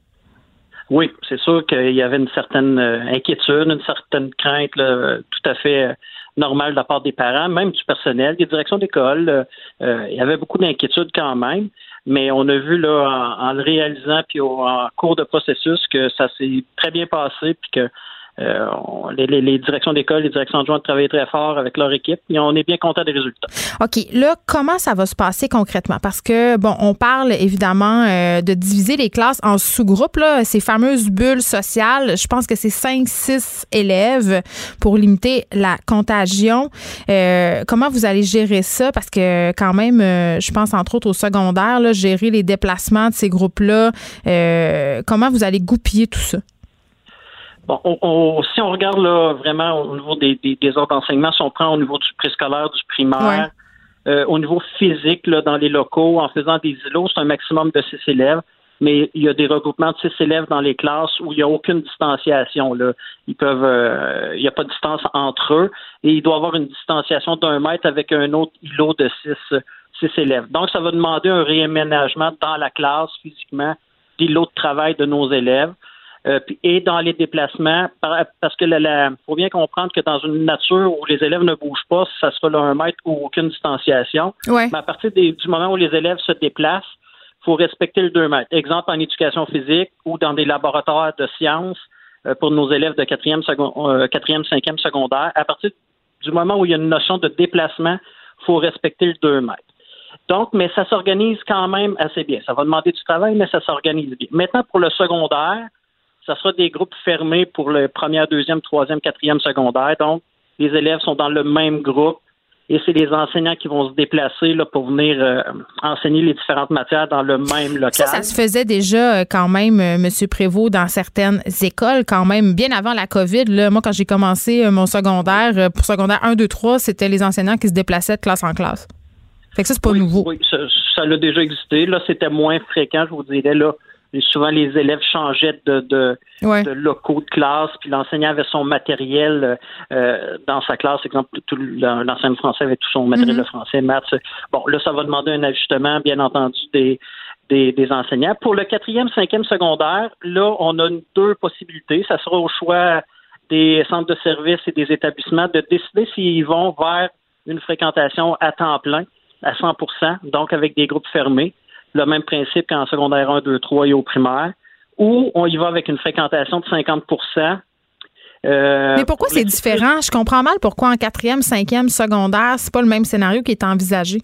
Oui, c'est sûr qu'il y avait une certaine euh, inquiétude, une certaine crainte tout à fait euh, normale de la part des parents, même du personnel, des directions d'école. Euh, il y avait beaucoup d'inquiétudes quand même, mais on a vu là en, le réalisant puis en cours de processus que ça s'est très bien passé puis que euh, les, directions d'école, les directions adjointes travaillent très fort avec leur équipe et on est bien content des résultats. OK. Là, comment ça va se passer concrètement? Parce que, bon, on parle évidemment euh, de diviser les classes en sous-groupes, ces fameuses bulles sociales. Je pense que c'est 5-6 élèves pour limiter la contagion. Euh, comment vous allez gérer ça? Parce que, quand même, je pense entre autres au secondaire, là, gérer les déplacements de ces groupes-là. comment vous allez goupiller tout ça? Bon, on, si on regarde là vraiment au niveau des, des, des ordres d'enseignement, si on prend au niveau du préscolaire, du primaire, euh, au niveau physique, là, dans les locaux, en faisant des îlots, c'est un maximum de six élèves, mais il y a des regroupements de six élèves dans les classes où il n'y a aucune distanciation. Là. Ils peuvent euh, il n'y a pas de distance entre eux et il doit y avoir une distanciation d'un mètre avec un autre îlot de six, six élèves. Donc, ça va demander un réaménagement dans la classe physiquement d'îlot de travail de nos élèves. Euh, et dans les déplacements, parce que la, faut bien comprendre que dans une nature où les élèves ne bougent pas, ça sera là un mètre ou aucune distanciation. Mais à partir du moment où les élèves se déplacent, il faut respecter le 2 mètres. Exemple en éducation physique ou dans des laboratoires de sciences euh, pour nos élèves de 4e, 5e secondaire. À partir du moment où il y a une notion de déplacement, il faut respecter le 2 mètres. Donc, mais ça s'organise quand même assez bien. Ça va demander du travail, mais ça s'organise bien. Maintenant, pour le secondaire, ça sera des groupes fermés pour le premier, deuxième, troisième, quatrième secondaire. Donc, les élèves sont dans le même groupe et c'est les enseignants qui vont se déplacer là, pour venir euh, enseigner les différentes matières dans le même local. Ça, ça se faisait déjà euh, quand même, euh, M. Prévost, dans certaines écoles, quand même, bien avant la COVID. Là, moi, quand j'ai commencé mon secondaire, pour secondaire 1, 2, 3, c'était les enseignants qui se déplaçaient de classe en classe. Fait que ça, c'est pas nouveau. Oui, ça, ça a déjà existé. Là, c'était moins fréquent, je vous dirais. Là, souvent les élèves changeaient de, de, locaux de classe, puis l'enseignant avait son matériel euh, dans sa classe. Exemple, tout l'enseignant français avait tout son matériel mm-hmm. de français, maths. Bon, là, ça va demander un ajustement, bien entendu, des, des, enseignants. Pour le quatrième, cinquième secondaire, là, on a deux possibilités. Ça sera au choix des centres de services et des établissements de décider s'ils vont vers une fréquentation à temps plein, à 100% donc avec des groupes fermés le même principe qu'en secondaire 1, 2, 3 et au primaire, ou on y va avec une fréquentation de 50% euh, Mais pourquoi c'est différent? Je comprends mal pourquoi en quatrième, cinquième, secondaire, c'est pas le même scénario qui est envisagé.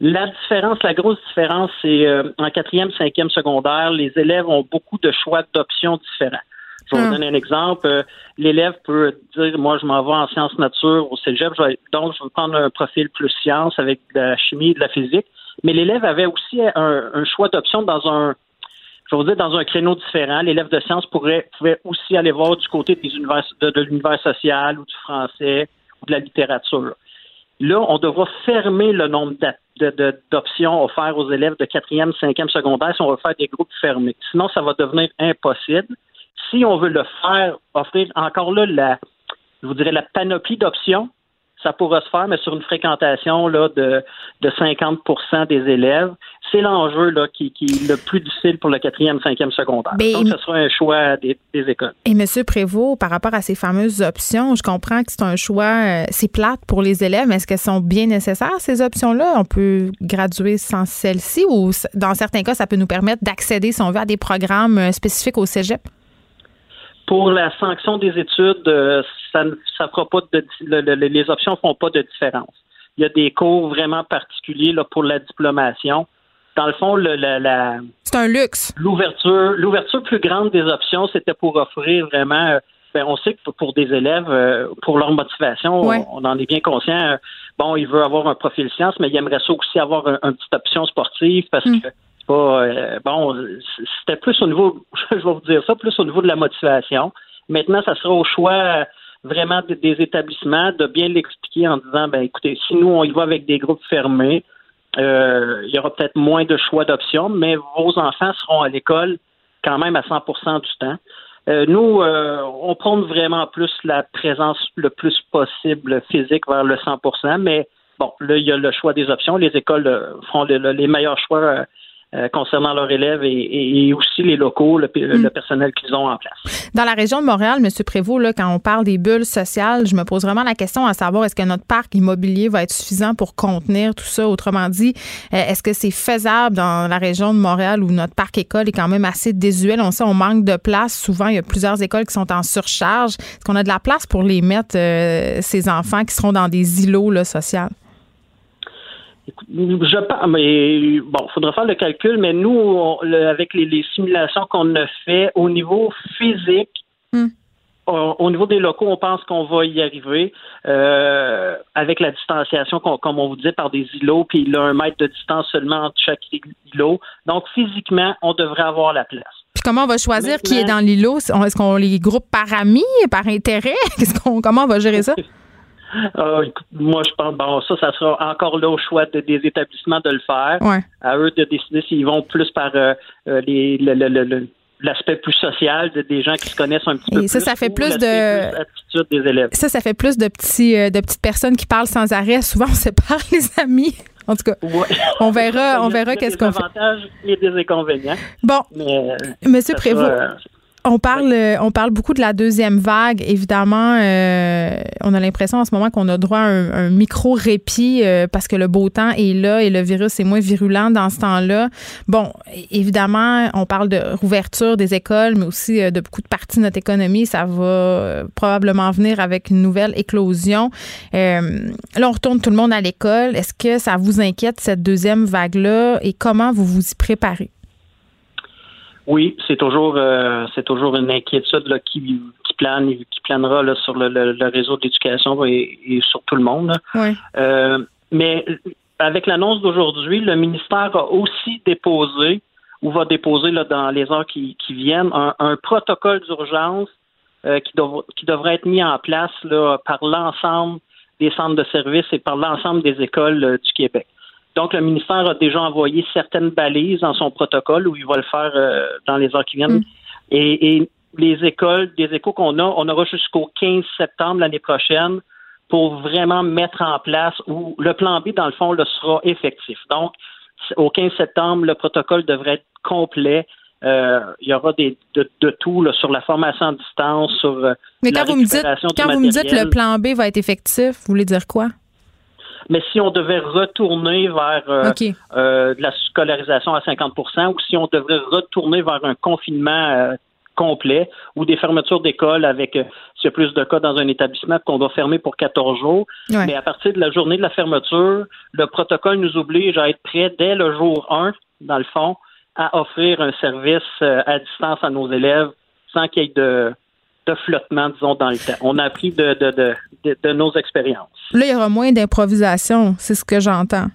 La différence, la grosse différence, c'est euh, en quatrième, cinquième secondaire, les élèves ont beaucoup de choix d'options différents. Je vais vous ah. donner un exemple. Euh, l'élève peut dire, moi, je m'en vais en sciences nature au cégep, donc je vais prendre un profil plus sciences avec de la chimie et de la physique mais l'élève avait aussi un, choix d'option dans un, je dans un créneau différent. L'élève de sciences pourrait, pouvait aussi aller voir du côté des univers, de, l'univers social ou du français ou de la littérature. Là, on devra fermer le nombre d'options offertes aux élèves de quatrième, cinquième secondaire si on veut faire des groupes fermés. Sinon, ça va devenir impossible. Si on veut le faire, offrir encore là la, je vous dirais, la panoplie d'options, ça pourra se faire, mais sur une fréquentation là, de, de 50 des élèves. C'est l'enjeu là, qui, qui est le plus difficile pour le quatrième, cinquième secondaire. Donc, ce sera un choix des, écoles. Et M. Prévost, par rapport à ces fameuses options, je comprends que c'est un choix, euh, c'est plate pour les élèves, mais est-ce qu'elles sont bien nécessaires, ces options-là? On peut graduer sans celles-ci ou dans certains cas, ça peut nous permettre d'accéder, si on veut, à des programmes euh, spécifiques au cégep? Pour la sanction des études, euh, ça ne fera pas de les options font pas de différence. Il y a des cours vraiment particuliers là, pour la diplomation. Dans le fond, le, c'est un luxe. L'ouverture, l'ouverture plus grande des options, c'était pour offrir vraiment euh, ben, on sait que pour des élèves, euh, pour leur motivation, on, en est bien conscient. Bon, il veut avoir un profil science, mais il aimerait ça aussi avoir une petite option sportive parce mm. que pas euh, bon. C'était plus au niveau, je vais vous dire ça, plus au niveau de la motivation. Maintenant, ça sera au choix vraiment des, établissements de bien l'expliquer en disant, ben écoutez, si nous on y va avec des groupes fermés, il y aura peut-être moins de choix d'options, mais vos enfants seront à l'école quand même à 100% du temps. Euh, nous, euh, on prône vraiment plus la présence le plus possible physique vers le 100% mais bon, là, il y a le choix des options. Les écoles euh, font les meilleurs choix euh, concernant leurs élèves et, aussi les locaux, le, hmm. personnel qu'ils ont en place. Dans la région de Montréal, M. Prévost, là, quand on parle des bulles sociales, je me pose vraiment la question à savoir est-ce que notre parc immobilier va être suffisant pour contenir tout ça? Autrement dit, euh, est-ce que c'est faisable dans la région de Montréal où notre parc école est quand même assez désuet? On sait on manque de place. Souvent, il y a plusieurs écoles qui sont en surcharge. Est-ce qu'on a de la place pour les mettre, euh, ces enfants qui seront dans des îlots là, sociaux? Je pense, mais bon, faudra faire le calcul, mais nous, avec les, simulations qu'on a fait au niveau physique, hmm. au, niveau des locaux, on pense qu'on va y arriver euh, avec la distanciation, comme on vous dit, par des îlots, puis il a un mètre de distance seulement entre chaque îlot. Donc, physiquement, on devrait avoir la place. Puis comment on va choisir qui est dans l'îlot? Est-ce qu'on les groupe par amis, par intérêt? qu'on, comment on va gérer ça? Ah, moi, je pense, bon, ça, ça sera encore là au choix des établissements de le faire. À eux de décider s'ils vont plus par euh, euh, les, l'aspect plus social des gens qui se connaissent un petit peu ça, plus. Ça fait plus de des élèves. Ça, ça fait plus de petits, euh, de petites personnes qui parlent sans arrêt. Souvent, on sépare les amis. En tout cas, on verra, on verra qu'est-ce qu'on fait. Des avantages et des inconvénients. Bon, Monsieur Prévost. On parle, euh, on parle beaucoup de la deuxième vague. Évidemment, euh, on a l'impression en ce moment qu'on a droit à un, micro répit euh, parce que le beau temps est là et le virus est moins virulent dans ce temps-là. Bon, évidemment, on parle de rouverture des écoles, mais aussi de beaucoup de parties de notre économie. Ça va probablement venir avec une nouvelle éclosion. là, on retourne tout le monde à l'école. Est-ce que ça vous inquiète cette deuxième vague-là? Et comment vous vous y préparez? Oui, c'est toujours euh, c'est toujours une inquiétude là, qui, qui plane qui planera là, sur le, le, réseau d'éducation et, et, sur tout le monde. Euh, mais avec l'annonce d'aujourd'hui, le ministère a aussi déposé ou va déposer là, dans les heures qui, qui viennent un, un protocole d'urgence euh, qui, qui devrait être mis en place là, par l'ensemble des centres de services et par l'ensemble des écoles du Québec. Donc, le ministère a déjà envoyé certaines balises dans son protocole où il va le faire euh, dans les heures qui viennent. Mm. Et, les écoles, des échos qu'on a, on aura jusqu'au 15 septembre l'année prochaine pour vraiment mettre en place où le plan B, dans le fond, le sera effectif. Donc, au 15 septembre, le protocole devrait être complet. Euh, il y aura des, de, tout sur la formation à distance, sur euh, Mais quand, vous me, dites, quand vous me dites le plan B va être effectif, vous voulez dire quoi? Mais si on devait retourner vers euh, euh, de la scolarisation à 50% ou si on devrait retourner vers un confinement euh, complet ou des fermetures d'école avec s'il y a plus de cas dans un établissement qu'on doit fermer pour 14 jours. Mais à partir de la journée de la fermeture, le protocole nous oblige à être prêt dès le jour 1, dans le fond, à offrir un service à distance à nos élèves sans qu'il y ait de, de flottement, disons, dans le temps. On a appris de, de, de, de, nos expériences. Là, il y aura moins d'improvisation, c'est ce que j'entends.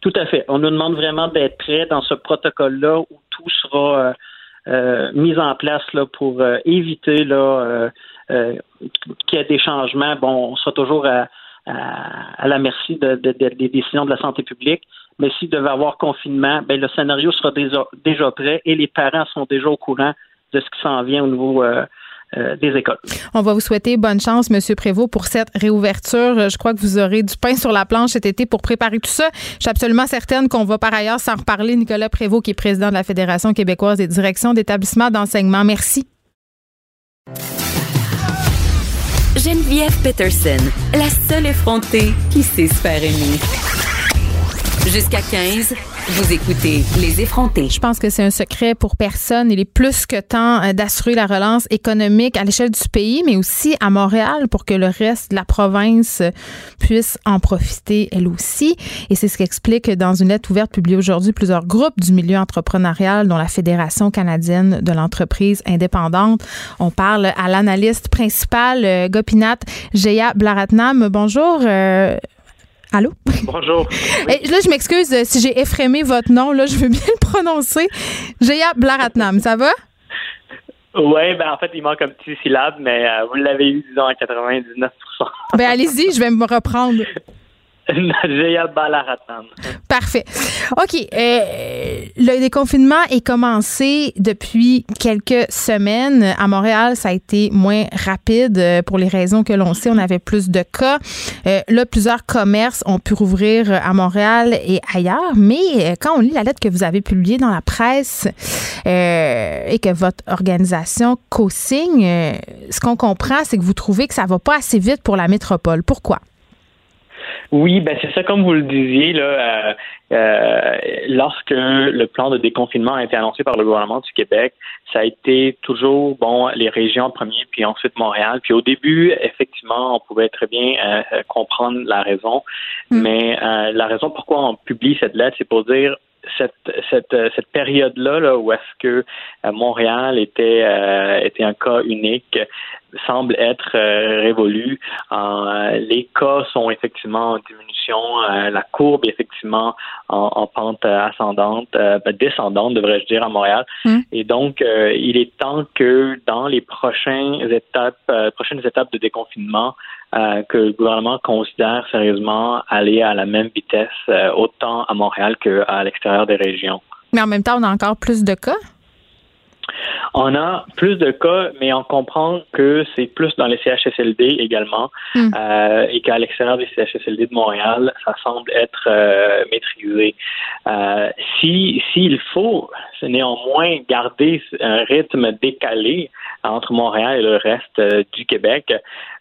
Tout à fait. On nous demande vraiment d'être prêts dans ce protocole-là où tout sera euh, euh, mis en place là, pour euh, éviter là, qu'il y ait des changements. Bon, on sera toujours à, à, la merci de, des décisions de la santé publique. Mais s'il devait y avoir confinement, ben, le scénario sera déjà, déjà prêt et les parents sont déjà au courant de ce qui s'en vient au niveau euh, euh, des écoles. On va vous souhaiter bonne chance, Monsieur Prévost, pour cette réouverture. Je crois que vous aurez du pain sur la planche cet été pour préparer tout ça. Je suis absolument certaine qu'on va par ailleurs s'en reparler. Nicolas Prévost, qui est président de la Fédération québécoise des directions d'établissements d'enseignement. Merci. Geneviève Peterson, la seule effrontée qui sait se faire aimer. Jusqu'à 15. Vous écoutez Les effrontés. Je pense que c'est un secret pour personne. Il est plus que temps euh, d'assurer la relance économique à l'échelle du pays, mais aussi à Montréal pour que le reste de la province puisse en profiter elle aussi. Et c'est ce qu'explique dans une lettre ouverte publiée aujourd'hui plusieurs groupes du milieu entrepreneurial, dont la Fédération canadienne de l'entreprise indépendante. On parle à l'analyste principal, euh, Gopinath Jaya Blaratnam. Bonjour. Euh, Allô? Bonjour. Et là, je m'excuse euh, si j'ai effrémé votre nom. Là, je veux bien le prononcer. Jaya Blaratnam, ça va? Oui, ben en fait, il manque un petit syllabe, mais euh, vous l'avez eu, disons, à 99% Ben allez-y, je vais me reprendre. Parfait. OK. Euh, le déconfinement est commencé depuis quelques semaines. À Montréal, ça a été moins rapide euh, pour les raisons que l'on sait. On avait plus de cas. Euh, là, plusieurs commerces ont pu rouvrir à Montréal et ailleurs. Mais quand on lit la lettre que vous avez publiée dans la presse et que votre organisation co-signe, ce qu'on comprend, c'est que vous trouvez que ça va pas assez vite pour la métropole. Pourquoi? Oui, ben c'est ça, comme vous le disiez, là, euh, euh, lorsque le plan de déconfinement a été annoncé par le gouvernement du Québec, ça a été toujours bon les régions en premier, puis ensuite Montréal. Puis au début, effectivement, on pouvait très bien euh, comprendre la raison, mm. mais la raison pourquoi on publie cette lettre, c'est pour dire cette, cette, cette période-là là, où est-ce que Montréal était, était un cas unique, semble être euh, révolue. Euh, les cas sont effectivement en diminution. Euh, la courbe est effectivement en, pente ascendante, ben, descendante, devrais-je dire, à Montréal. Hmm. Et donc, il est temps que dans les prochaines étapes, prochaines étapes de déconfinement, que le gouvernement considère sérieusement aller à la même vitesse, autant à Montréal qu'à l'extérieur des régions. Mais en même temps, on a encore plus de cas? On a plus de cas, mais on comprend que c'est plus dans les CHSLD également hmm. euh, et qu'à l'extérieur des CHSLD de Montréal, ça semble être euh, maîtrisé. Euh, si s'il faut néanmoins garder un rythme décalé entre Montréal et le reste du Québec,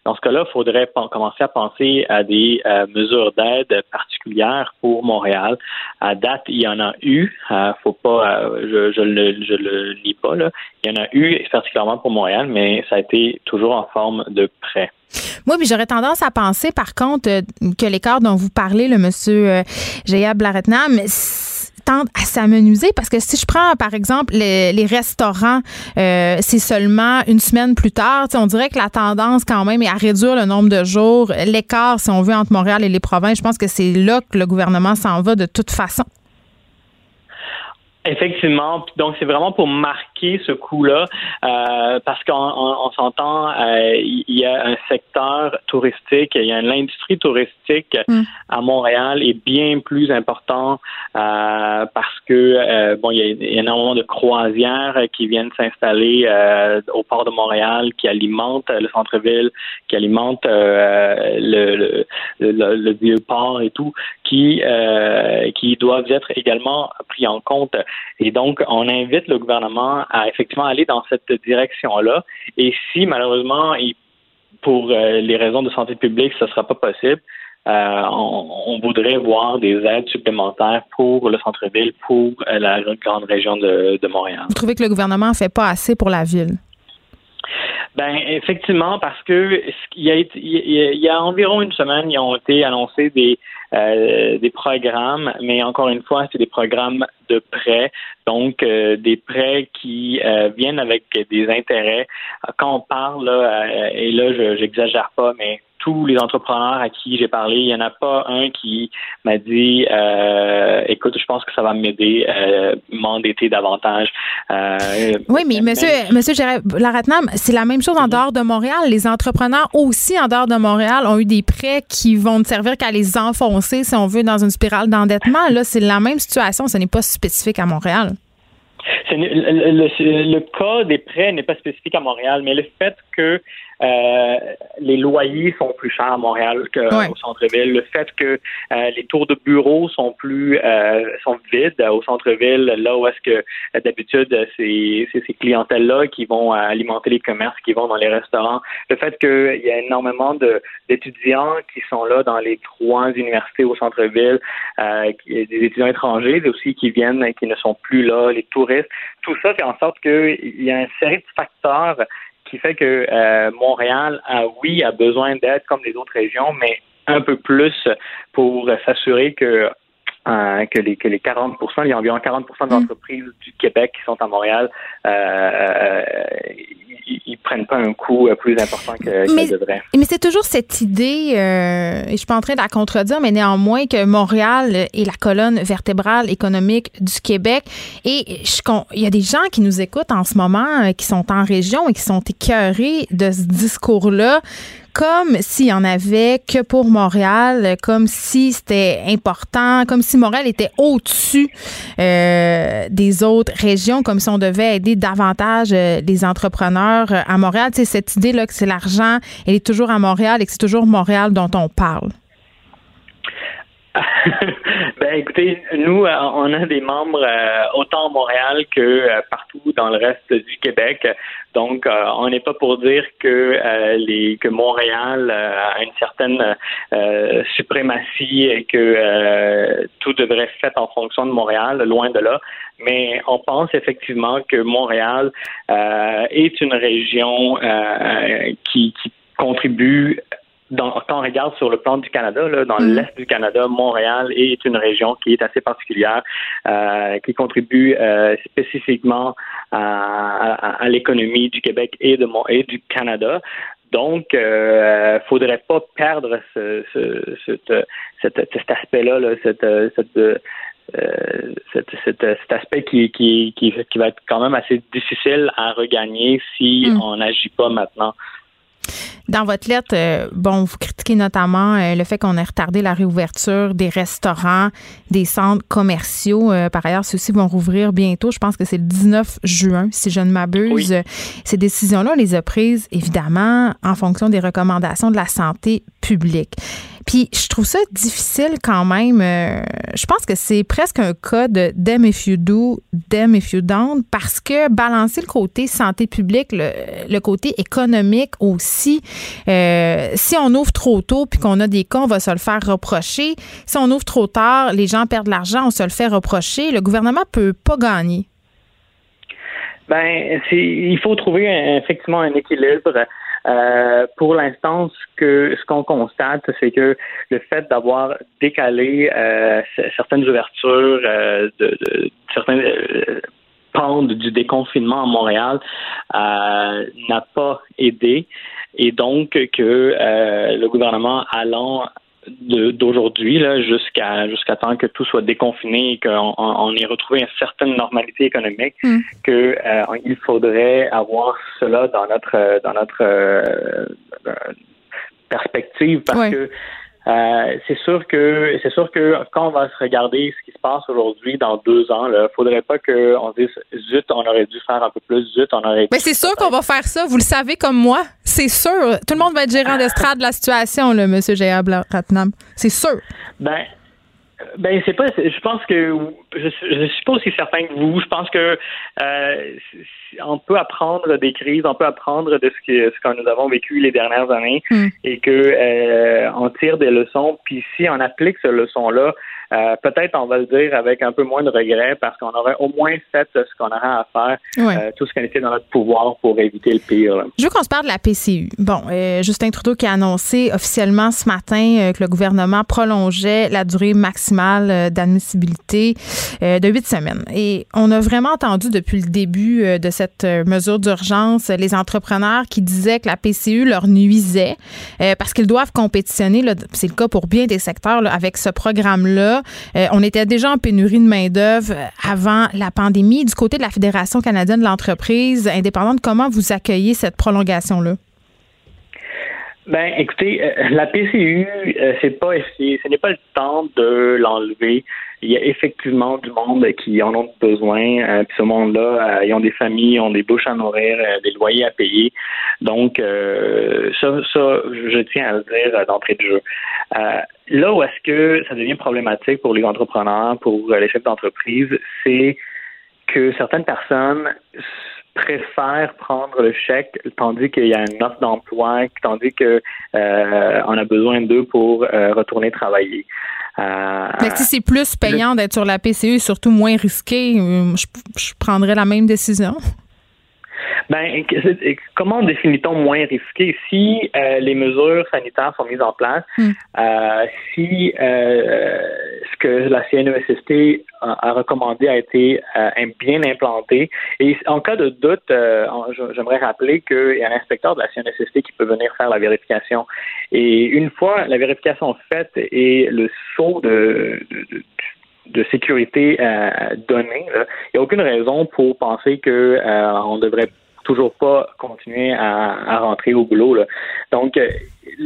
dans ce cas-là, il faudrait commencer à penser à des euh, mesures d'aide particulières pour Montréal. À date, il y en a eu. Euh, faut pas, euh, je, le, je le lis pas là. Il y en a eu particulièrement pour Montréal, mais ça a été toujours en forme de prêt. Moi, j'aurais tendance à penser, par contre, que l'écart dont vous parlez, le monsieur Jaya Blaretnam, à s'amenuiser? Parce que si je prends par exemple les, restaurants, euh, c'est seulement une semaine plus tard, on dirait que la tendance quand même est à réduire le nombre de jours, l'écart si on veut entre Montréal et les provinces. Je pense que c'est là que le gouvernement s'en va de toute façon. Effectivement, donc c'est vraiment pour marquer ce coup-là, euh, parce qu'on s'entend, euh, il y a un secteur touristique, il y a l'industrie touristique mm. à Montréal est bien plus important euh, parce que bon, il y, y a énormément de croisières qui viennent s'installer au port de Montréal, qui alimentent le centre-ville, qui alimentent le, le, le, vieux port et tout, qui qui doivent être également pris en compte. Et donc, on invite le gouvernement à effectivement aller dans cette direction-là. Et si malheureusement, pour euh, les raisons de santé publique, ce ne sera pas possible, euh, on, voudrait voir des aides supplémentaires pour le centre-ville, pour euh, la grande région de, Montréal. Vous trouvez que le gouvernement ne fait pas assez pour la ville? Ben effectivement, parce que il y, a, il y a environ une semaine, ils ont été annoncés des euh, des programmes, mais encore une fois, c'est des programmes de prêts, donc euh, des prêts qui euh, viennent avec des intérêts. Quand on parle, et là, je j'exagère pas, mais tous les entrepreneurs à qui j'ai parlé, il n'y en a pas un qui m'a dit euh, écoute, je pense que ça va m'aider, euh, m'endetter davantage. Euh, oui, mais monsieur, monsieur Laratnam, c'est la même chose en dehors de Montréal. Les entrepreneurs aussi en dehors de Montréal ont eu des prêts qui vont ne servir qu'à les enfoncer, si on veut, dans une spirale d'endettement. Là, c'est la même situation. Ce n'est pas spécifique à Montréal. Le, le, le, cas des prêts n'est pas spécifique à Montréal, mais le fait que euh, les loyers sont plus chers à Montréal qu'au centre-ville. Le fait que euh, les tours de bureaux sont plus euh, sont vides au centre-ville, là où est-ce que d'habitude c'est ces clientèles-là qui vont alimenter les commerces, qui vont dans les restaurants. Le fait qu'il y a énormément d'étudiants qui sont là dans les trois universités au centre-ville, des étudiants étrangers aussi qui viennent et qui ne sont plus là, les touristes. Tout ça fait en sorte qu'il y a une série de facteurs qui fait que euh, Montréal, a, oui, a besoin d'aide comme les autres régions, mais un peu plus pour s'assurer que euh, que les que les 40 il y a environ 40 d'entreprises du Québec qui sont à Montréal, euh, ils, prennent pas un coût plus important que mais, devraient. Mais c'est toujours cette idée, et je suis pas en train de la contredire, mais néanmoins que Montréal est la colonne vertébrale économique du Québec. Et il y a des gens qui nous écoutent en ce moment, qui sont en région et qui sont écœurés de ce discours-là comme s'il y en avait que pour Montréal, comme si c'était important, comme si Montréal était au-dessus euh, des autres régions, comme si on devait aider davantage euh, les entrepreneurs euh, à Montréal. C'est cette idée-là que c'est l'argent, elle est toujours à Montréal et que c'est toujours Montréal dont on parle. Ben écoutez, nous, on a des membres autant à Montréal que partout dans le reste du Québec. Donc, euh, on n'est pas pour dire que euh, les que Montréal euh, a une certaine suprématie et que tout devrait être fait en fonction de Montréal, loin de là. Mais on pense effectivement que Montréal est une région qui, qui contribue dans, quand on regarde sur le plan du Canada, là, dans mm. l'est du Canada, Montréal est une région qui est assez particulière, euh, qui contribue euh, spécifiquement à, à, l'économie du Québec et, de, et du Canada. Donc, euh, faudrait pas perdre ce, ce, cet, cet aspect-là, là, cette, cette euh, cet, cet, cet, aspect qui, qui, qui, qui, va être quand même assez difficile à regagner si mm. on n'agit pas maintenant. Dans votre lettre, euh, bon, vous critiquez notamment euh, le fait qu'on ait retardé la réouverture des restaurants, des centres commerciaux. Euh, par ailleurs, ceux-ci vont rouvrir bientôt. Je pense que c'est le 19 juin, si je ne m'abuse. Ces décisions-là, on les a prises, évidemment, en fonction des recommandations de la santé publique. Puis je trouve ça difficile quand même. Euh, je pense que c'est presque un cas de them if you do, them if you don't, parce que balancer le côté santé publique, le, côté économique aussi, euh, si on ouvre trop tôt puis qu'on a des cas, on va se le faire reprocher. Si on ouvre trop tard, les gens perdent de l'argent, on se le fait reprocher. Le gouvernement peut pas gagner. Ben, il faut trouver effectivement un équilibre. Euh, pour l'instant, ce que ce qu'on constate, c'est que le fait d'avoir décalé euh, certaines ouvertures euh, de, de, certains pans du déconfinement à Montréal n'a pas aidé. Et donc que le gouvernement allant d'aujourd'hui là jusqu'à jusqu'à temps que tout soit déconfiné et qu'on on ait retrouvé une certaine normalité économique mm. que euh, il faudrait avoir cela dans notre dans notre euh, perspective parce que euh, c'est sûr que c'est sûr que quand on va se regarder ce qui se passe aujourd'hui dans deux ans, il faudrait pas qu'on dise zut, on aurait dû faire un peu plus, zut, on aurait. Mais c'est sûr qu'on va faire ça. Vous le savez comme moi, c'est sûr. Tout le monde va être gérant d'estrade de la situation, là, Monsieur J.A. Ratnam. C'est sûr. Ben, ben c'est pas. Je pense que je, je suis pas aussi certain que vous. Je pense que euh, on peut apprendre des crises, on peut apprendre de ce que ce que nous avons vécu les dernières années hmm. et que euh, on tire des leçons. Puis si on applique ces leçons là euh, peut-être on va le dire avec un peu moins de regret parce qu'on aurait au moins fait ce qu'on aurait à faire, euh, tout ce qui était dans notre pouvoir pour éviter le pire. Je veux qu'on se parle de la PCU. Bon, euh, Justin Trudeau qui a annoncé officiellement ce matin que le gouvernement prolongeait la durée maximale d'admissibilité de huit semaines. Et on a vraiment entendu depuis le début de cette mesure d'urgence les entrepreneurs qui disaient que la PCU leur nuisait parce qu'ils doivent compétitionner, c'est le cas pour bien des secteurs, avec ce programme-là. Euh, on était déjà en pénurie de main-d'œuvre euh, avant la pandémie. Du côté de la Fédération canadienne de l'entreprise indépendante, comment vous accueillez cette prolongation-là? Ben, écoutez, euh, la PCU, pas, ce n'est pas le temps de l'enlever. Il y a effectivement du monde qui en ont besoin. Ce monde-là, ils ont des familles, ont des bouches à nourrir, des loyers à payer. Donc, ça, ça, je tiens à le dire d'entrée de jeu. Là où est-ce que ça devient problématique pour les entrepreneurs, pour les chefs d'entreprise, c'est que certaines personnes préfèrent prendre le chèque tandis qu'il y a une offre d'emploi, tandis que euh, on a besoin d'eux pour euh, retourner travailler. Euh, Mais si c'est plus payant d'être sur la PCE, surtout moins risqué, je, je prendrais la même décision. Ben, comment définit-on moins risqué si euh, les mesures sanitaires sont mises en place, hmm. euh, si euh, ce que la CNESST a, recommandé a été bien implanté, et en cas de doute, j'aimerais rappeler qu'il y a un inspecteur de la CNESST qui peut venir faire la vérification. Et une fois la vérification faite et le saut de, de sécurité donné, il n'y a aucune raison pour penser que on devrait toujours pas continuer à, rentrer au boulot. Donc, euh,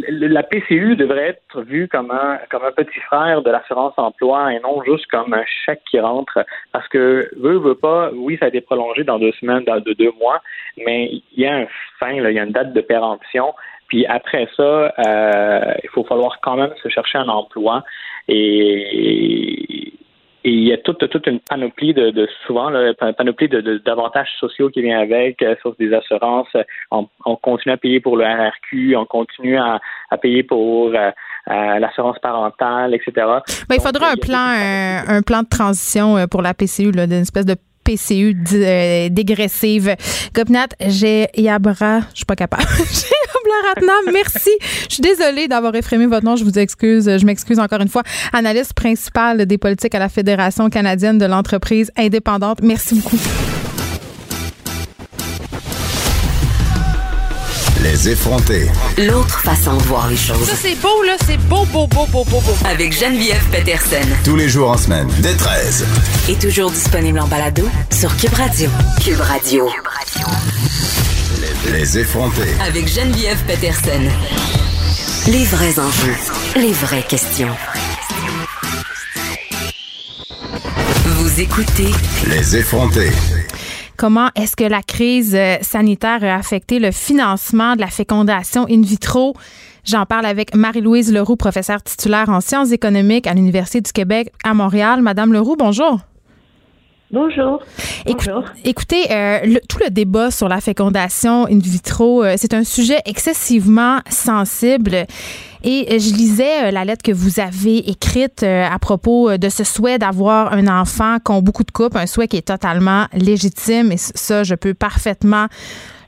la PCU devrait être vue comme un, comme un petit frère de l'assurance emploi et non juste comme un chèque qui rentre parce que veut, veut pas, oui, ça a été prolongé dans deux semaines, dans deux, mois, mais il y a un fin, il y a une date de péremption. Puis après ça, euh, il faut falloir quand même se chercher un emploi. Et, et il y a toute, toute une panoplie de, de souvent, là, panoplie de, d'avantages sociaux qui vient avec, euh, sur des assurances. On, on, continue à payer pour le RRQ, on continue à, à payer pour euh, euh l'assurance parentale, etc. Ben, il faudra un plan, un, plan de transition euh, pour la PCU, là, d'une espèce de PCU dégressive. Gopnat, j'ai Yabra, je suis pas capable. merci. Je suis désolée d'avoir effrémé votre nom. Je vous excuse. Je m'excuse encore une fois. Analyste principale des politiques à la Fédération canadienne de l'entreprise indépendante. Merci beaucoup. Les effronter. L'autre façon de voir les choses. Ça, c'est beau, là. C'est beau, beau, beau, beau, beau, beau. Avec Geneviève Peterson. Tous les jours en semaine, dès 13. Et toujours disponible en balado sur Cube Radio. Cube Radio. Cube Radio. Les effronter. Avec Geneviève Peterson. Les vrais enjeux. Les vraies questions. Vous écoutez. Les effronter. Comment est-ce que la crise euh, sanitaire a affecté le financement de la fécondation in vitro? J'en parle avec Marie-Louise Leroux, professeure titulaire en sciences économiques à l'Université du Québec à Montréal. Madame Leroux, bonjour. Bonjour. Écoutez, euh, tout le débat sur la fécondation in vitro, euh, c'est un sujet excessivement sensible. Et je lisais euh, la lettre que vous avez écrite à propos de ce souhait d'avoir un enfant qu'ont beaucoup de couples, un souhait qui est totalement légitime. Et ça, je peux parfaitement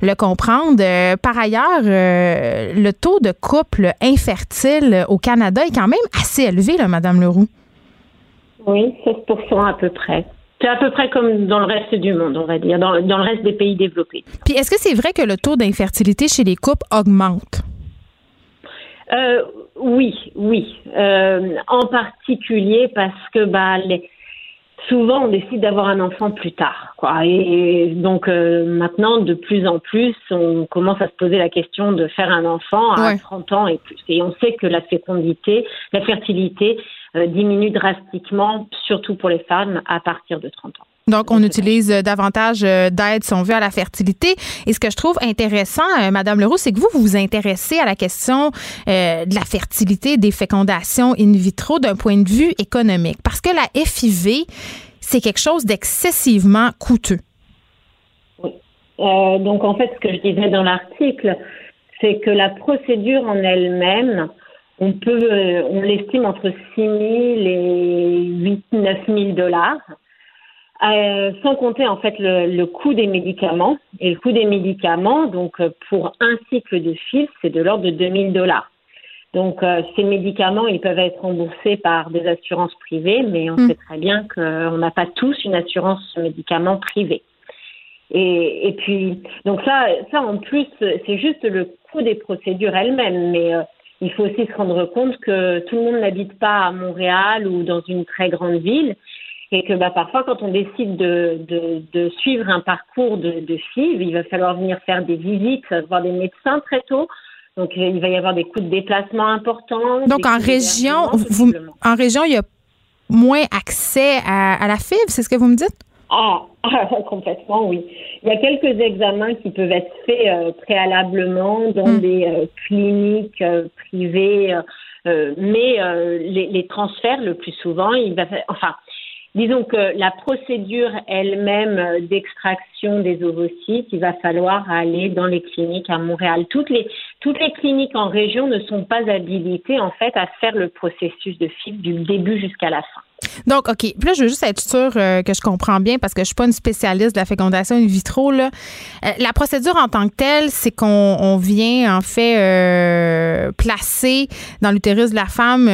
le comprendre. par ailleurs, le taux de couples infertiles au Canada est quand même assez élevé, là, Madame Leroux. Oui, 16% à peu près. C'est à peu près comme dans le reste du monde, on va dire, dans, le reste des pays développés. Puis est-ce que c'est vrai que le taux d'infertilité chez les couples augmente? Euh, oui, oui. Euh, en particulier parce que bah, souvent on décide d'avoir un enfant plus tard. Quoi. Et, donc euh, maintenant, de plus en plus, on commence à se poser la question de faire un enfant à 30 ans et plus. Et on sait que la fécondité, la fertilité euh, diminue drastiquement, surtout pour les femmes, à partir de 30 ans. Donc, on utilise euh, davantage euh, d'aide, si on veut, à la fertilité. Et ce que je trouve intéressant, Madame Leroux, c'est que vous, vous vous intéressez à la question de la fertilité, des fécondations in vitro d'un point de vue économique. Parce que la FIV, c'est quelque chose d'excessivement coûteux. Oui. donc, en fait, ce que je disais dans l'article, c'est que la procédure en elle-même on peut, euh, on l'estime entre 6 000 et 8 9 000 dollars. Euh, sans compter en fait le, coût des médicaments. Et le coût des médicaments, donc euh, pour un cycle de fil, c'est de l'ordre de 2000 dollars. Donc ces médicaments, ils peuvent être remboursés par des assurances privées, mais on hmm. sait très bien qu'on n'a pas tous une assurance médicaments privée. Et, et, puis donc ça, ça en plus, c'est juste le coût des procédures elles-mêmes, mais il faut aussi se rendre compte que tout le monde n'habite pas à Montréal ou dans une très grande ville et que bah, parfois quand on décide de, de, de suivre un parcours de, de FIV, il va falloir venir faire des visites, voir des médecins très tôt, Donc, il va y avoir des coûts de déplacement importants. Donc, en région, vous, en région, il y a moins accès à, la FIV, c'est ce que vous me dites? Ah, complètement, oui. Il y a quelques examens qui peuvent être faits euh, préalablement dans hmm. des euh, cliniques euh, privées, mais les, les, transferts, le plus souvent, il va, enfin, Disons que la procédure elle-même d'extraction des ovocytes, il va falloir aller dans les cliniques à Montréal. Toutes les, toutes les cliniques en région ne sont pas habilitées en fait à faire le processus de FIV du début jusqu'à la fin. Donc, OK. Puis là, je veux juste être sûre euh, que je comprends bien parce que je suis pas une spécialiste de la fécondation in vitro. Là. Euh, la procédure en tant que telle, c'est qu'on vient en fait euh, placer dans l'utérus de la femme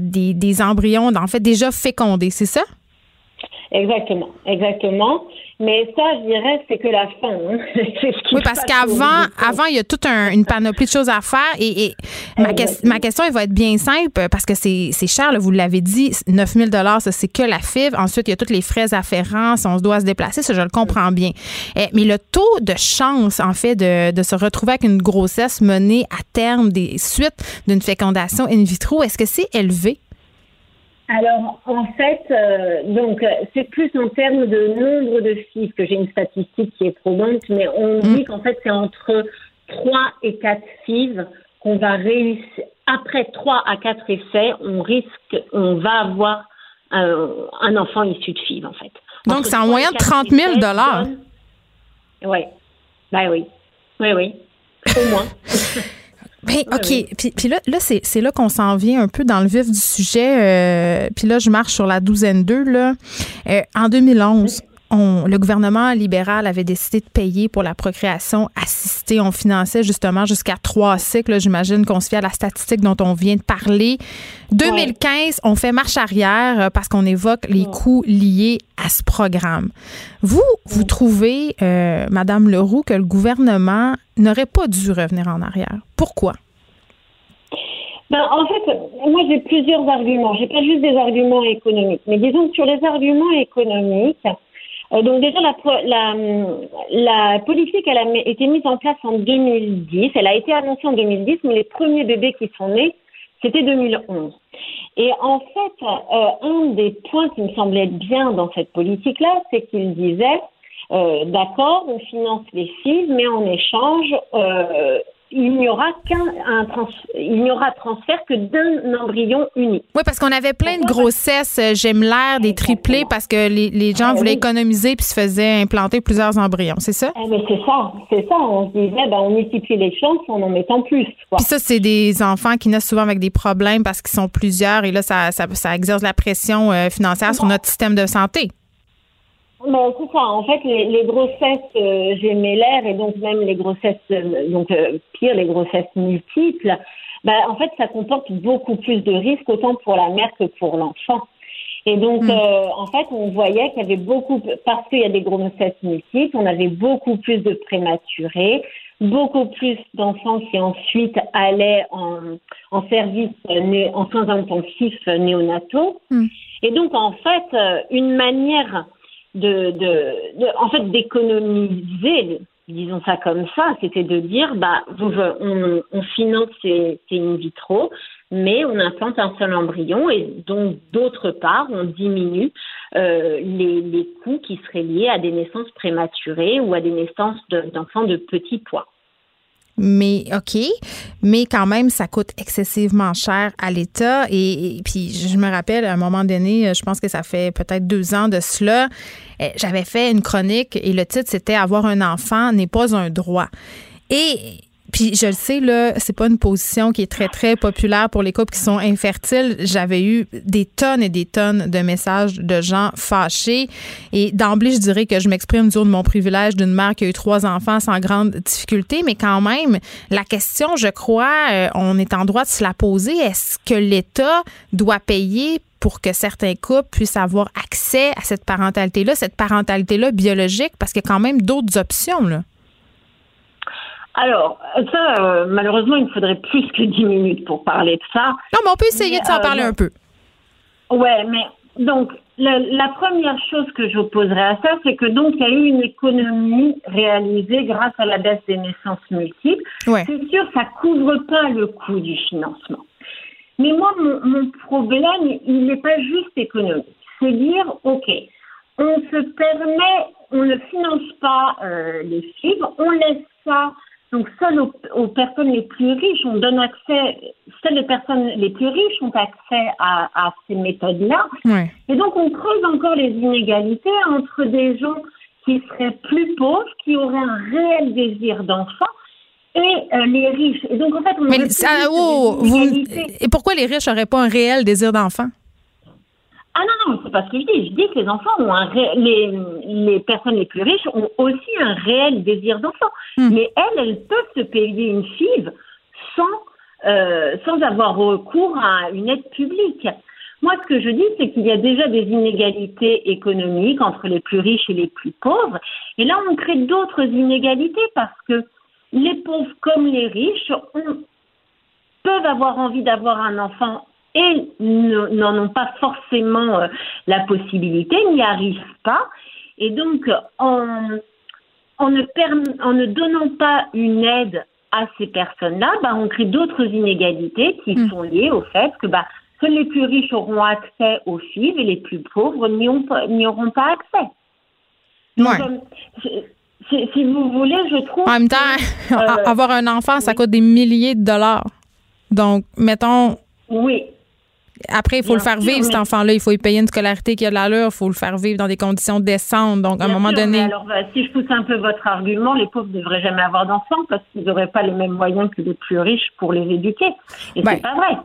des, des embryons, en fait, déjà fécondés, c'est ça? Exactement, exactement. Mais ça, je dirais, c'est que la fin. Hein. oui, parce qu'avant, avant, il y a toute une panoplie de choses à faire. Et, ma, ma, question, elle va être bien simple parce que c'est cher, vous l'avez dit, 9 000 ça, c'est que la FIV. Ensuite, il y a tous les frais afférents, si on se doit se déplacer, ça, je le comprends bien. Eh, mais le taux de chance, en fait, de, de se retrouver avec une grossesse menée à terme des suites d'une fécondation in vitro, est-ce que c'est élevé? Alors, en fait, euh, donc c'est plus en termes de nombre de FIV que j'ai une statistique qui est probante, mais on mm. dit qu'en fait, c'est entre 3 et 4 FIV qu'on va réussir. Après 3 à 4 essais, on risque, on va avoir euh, un enfant issu de FIV, en fait. Donc, c'est en moyen de 30 000 Oui. Ben oui. Oui, oui. Au moins. Ben, OK. Puis, puis, là, là c'est là qu'on s'en vient un peu dans le vif du sujet. Euh, puis là, je marche sur la douzaine 2. Là. Euh, en 2011, on, le gouvernement libéral avait décidé de payer pour la procréation assistée. On finançait justement jusqu'à trois cycles. J'imagine qu'on se fie à la statistique dont on vient de parler. 2015, on fait marche arrière euh, parce qu'on évoque les coûts liés à ce programme. Vous, vous trouvez, euh, Madame Leroux, que le gouvernement n'aurait pas dû revenir en arrière. Pourquoi? Ben, en fait, moi j'ai plusieurs arguments. J'ai pas juste des arguments économiques, mais disons que sur les arguments économiques, donc déjà, la, la, la, politique, elle a été mise en place en 2010. Elle a été annoncée en 2010, mais les premiers bébés qui sont nés, c'était 2011. Et en fait, euh, un des points qui me semblait bien dans cette politique-là, c'est qu'il disait, euh, d'accord, on finance les filles, mais en échange, euh, il n'y aura qu'un trans, il n'y aura transfert que d'un embryon unique. Oui, parce qu'on avait plein de grossesses l'air des triplés parce que les, les gens eh voulaient économiser puis se faisaient implanter plusieurs embryons, c'est ça? Eh c'est ça, c'est ça. On se disait, ben, on multiplie les chances en en mettant plus. Puis ça, c'est des enfants qui naissent souvent avec des problèmes parce qu'ils sont plusieurs et là, ça, ça, ça exerce la pression euh, financière sur notre système de santé. Ben, c'est ça. En fait, les, les grossesses euh, gémellaires et donc même les grossesses, euh, donc euh, pire, les grossesses multiples, ben, en fait, ça comporte beaucoup plus de risques autant pour la mère que pour l'enfant. Et donc, hmm. en fait, on voyait qu'il y avait beaucoup, parce qu'il y a des grossesses multiples, on avait beaucoup plus de prématurés, beaucoup plus d'enfants qui ensuite allaient en, en service, en soins intensifs néonataux. Hmm. Et donc, en fait, une manière de, de, en fait d'économiser disons ça comme ça, c'était de dire bah on, on finance ces, in vitro, mais on implante un seul embryon et donc d'autre part on diminue euh, les, les coûts qui seraient liés à des naissances prématurées ou à des naissances d'enfants de, de petit poids. Mais OK, mais quand même, ça coûte excessivement cher à l'État. Et, puis, je me rappelle, à un moment donné, je pense que ça fait peut-être deux ans de cela, eh, j'avais fait une chronique et le titre, c'était Avoir un enfant n'est pas un droit. Et puis je le sais, là, c'est pas une position qui est très, très populaire pour les couples qui sont infertiles. J'avais eu des tonnes et des tonnes de messages de gens fâchés. Et d'emblée, je dirais que je m'exprime du haut de mon privilège d'une mère qui a eu trois enfants sans grande difficulté. Mais quand même, la question, je crois, euh, on est en droit de se la poser. Est-ce que l'État doit payer pour que certains couples puissent avoir accès à cette parentalité-là, cette parentalité-là biologique, parce qu'il y a quand même d'autres options, là? Alors, ça, euh, malheureusement, il me faudrait plus que 10 minutes pour parler de ça. Non, mais on peut essayer de s'en parler euh, un peu. Ouais, mais donc, la, première chose que j'opposerais à ça, c'est que donc il y a eu une économie réalisée grâce à la baisse des naissances multiples. C'est sûr, ça couvre pas le coût du financement. Mais moi, mon, problème, il n'est pas juste économique. C'est dire, ok, on se permet, on ne finance pas euh, les fibres, on laisse ça donc, seules aux, personnes les plus riches, on donne accès, seules les personnes les plus riches ont accès à, ces méthodes-là. Et donc, on creuse encore les inégalités entre des gens qui seraient plus pauvres, qui auraient un réel désir d'enfant, et euh, les riches. Et donc, en fait, on Mais ça, oh, Et pourquoi les riches n'auraient pas un réel désir d'enfant? Ah non, non, pas ce que je dis. Je dis que les enfants ont un les, les personnes les plus riches ont aussi un réel désir d'enfant. Hmm. Mais elles, elles peuvent se payer une FIV sans, euh, sans avoir recours à une aide publique. Moi, ce que je dis, c'est qu'il y a déjà des inégalités économiques entre les plus riches et les plus pauvres. Et là, on crée d'autres inégalités parce que les pauvres comme les riches peuvent avoir envie d'avoir un enfant et n'en ont pas forcément euh, la possibilité, n'y arrivent pas. Et donc, en, en, ne, en ne donnant pas une aide à ces personnes-là, bah, on crée d'autres inégalités qui hmm. sont liées au fait que bah, seuls les plus riches auront accès aux FIV et les plus pauvres n'y auront pas accès. Euh, si vous voulez, je trouve. En même temps, euh, avoir un enfant, ça coûte des milliers de dollars. Donc, mettons. Oui. Après, il faut le faire vivre, cet enfant-là. Il faut y payer une scolarité qui a de l'allure. Il faut le faire vivre dans des conditions décentes. Donc, à un moment donné. alors, bah, si je pousse un peu votre argument, les pauvres ne devraient jamais avoir d'enfants parce qu'ils n'auraient pas les mêmes moyens que les plus riches pour les éduquer. Et ben, c'est pas vrai.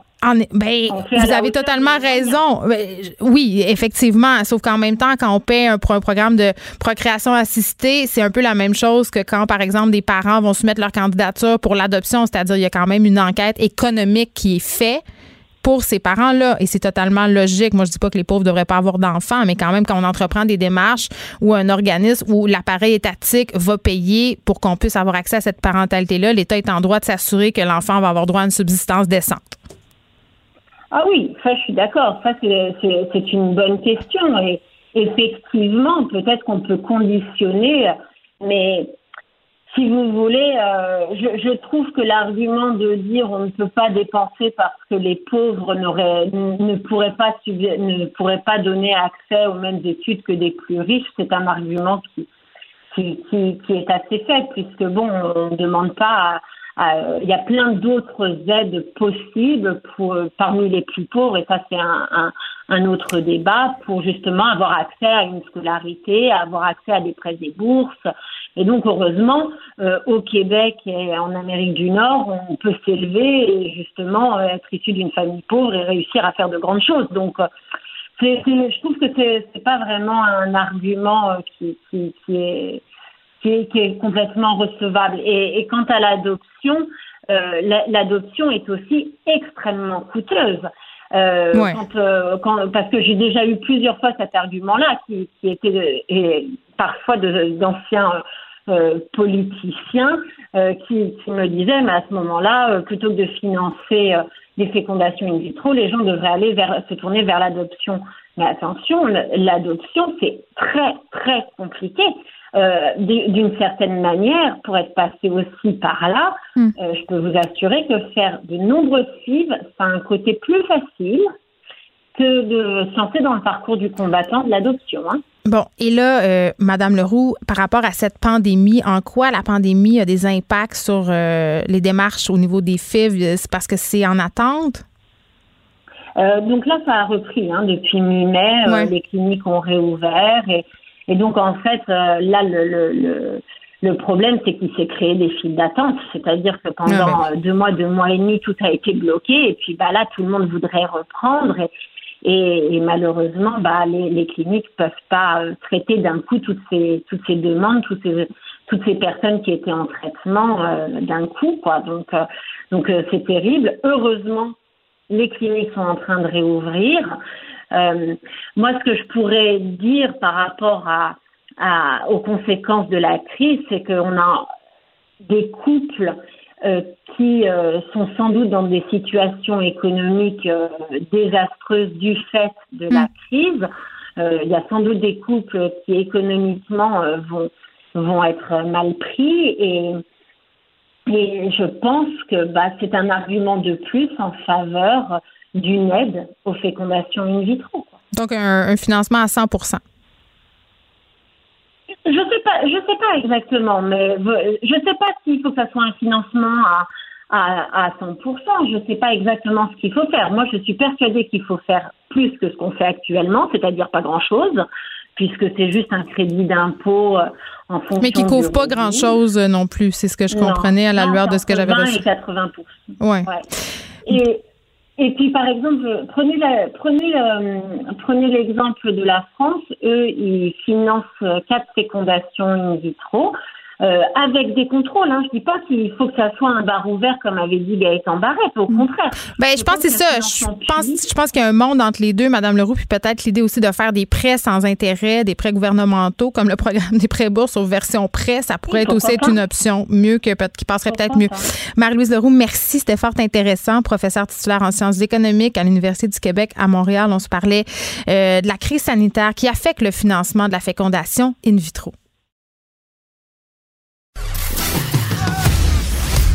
ben, vous avez totalement raison. Ben, oui, effectivement. Sauf qu'en même temps, quand on paie un, un, programme de procréation assistée, c'est un peu la même chose que quand, par exemple, des parents vont soumettre leur candidature pour l'adoption. C'est-à-dire, il y a quand même une enquête économique qui est faite pour ces parents-là. Et c'est totalement logique. Moi, je dis pas que les pauvres devraient pas avoir d'enfants, mais quand même, quand on entreprend des démarches où un organisme ou l'appareil étatique va payer pour qu'on puisse avoir accès à cette parentalité-là, l'État est en droit de s'assurer que l'enfant va avoir droit à une subsistance décente. Ah oui, ça, je suis d'accord. Ça, c'est une bonne question. Et effectivement, peut-être qu'on peut conditionner, mais si vous voulez, euh, je, je, trouve que l'argument de dire on ne peut pas dépenser parce que les pauvres ne pourraient pas ne pourraient pas donner accès aux mêmes études que des plus riches, c'est un argument qui qui, qui, qui est assez faible puisque bon, on ne demande pas il y a plein d'autres aides possibles pour, parmi les plus pauvres, et ça c'est un, un, un, autre débat, pour justement avoir accès à une scolarité, avoir accès à des prêts et bourses. Et donc heureusement, euh, au Québec et en Amérique du Nord, on peut s'élever et justement euh, être issu d'une famille pauvre et réussir à faire de grandes choses. Donc euh, c'est, je trouve que c'est pas vraiment un argument qui, qui, qui est qui est, complètement recevable. Et, et quant à l'adoption, euh, l'adoption est aussi extrêmement coûteuse. Euh, quand, euh, quand, parce que j'ai déjà eu plusieurs fois cet argument-là, qui, qui était et parfois d'anciens euh, politiciens euh, qui, qui, me disaient, mais à ce moment-là, euh, plutôt que de financer des fécondations in vitro, les gens devraient aller vers, se tourner vers l'adoption. Mais attention, l'adoption, c'est très, très compliqué. Euh, d'une certaine manière, pour être passé aussi par là, hmm. euh, je peux vous assurer que faire de nombreuses fives, ça a un côté plus facile que de se dans le parcours du combattant de l'adoption. Hein. Bon, et là, euh, Madame Leroux, par rapport à cette pandémie, en quoi la pandémie a des impacts sur les démarches au niveau des FIV? C'est parce que c'est en attente? donc là, ça a repris hein, depuis mi-mai. les cliniques ont réouvert et et donc, en fait, euh, là, le, le, le, problème, c'est qu'il s'est créé des files d'attente. C'est-à-dire que pendant euh, deux mois, deux mois et demi, tout a été bloqué. Et puis, bah, là, tout le monde voudrait reprendre. Et, et, malheureusement, bah, les, les cliniques peuvent pas euh, traiter d'un coup toutes ces, toutes ces demandes, toutes ces, toutes ces personnes qui étaient en traitement d'un coup. Quoi. Donc, donc c'est terrible. Heureusement, les cliniques sont en train de réouvrir. Euh, moi, ce que je pourrais dire par rapport à, aux conséquences de la crise, c'est qu'on a des couples qui sont sans doute dans des situations économiques désastreuses du fait de la mm. crise. Il y a sans doute des couples qui économiquement vont vont être mal pris et et je pense que bah, c'est un argument de plus en faveur d'une aide aux fécondations in vitro. Donc un, financement à 100 je sais pas, je sais pas exactement, mais je sais pas s'il faut que ça soit un financement à, à, à 100%. Je sais pas exactement ce qu'il faut faire. Moi, je suis persuadée qu'il faut faire plus que ce qu'on fait actuellement, c'est-à-dire pas grand-chose puisque c'est juste un crédit d'impôt euh, en fonction. Mais qui couvre pas grand-chose euh, non plus, c'est ce que je comprenais à la lueur de ce que j'avais reçu. et 80 ouais. Et, et puis, par exemple, prenez prenez prenez l'exemple de la France. Eux, ils financent quatre fécondations in vitro. Euh, avec des contrôles. Hein. Je dis pas qu'il faut que ça soit un bar ouvert comme avait dit Gaëtan Barrette, au contraire. Ben, je, pense que c'est ça. Je pense, je pense qu'il y a un monde entre les deux, Madame Leroux, puis peut-être l'idée aussi de faire des prêts sans intérêt, des prêts gouvernementaux, comme le programme des prêts bourses aux versions prêts, ça pourrait être aussi être une option mieux que qui passerait peut-être mieux. Marie-Louise Leroux, merci, c'était fort intéressant, professeur titulaire en sciences économiques à l'Université du Québec à Montréal. On se parlait euh, de la crise sanitaire qui affecte le financement de la fécondation in vitro.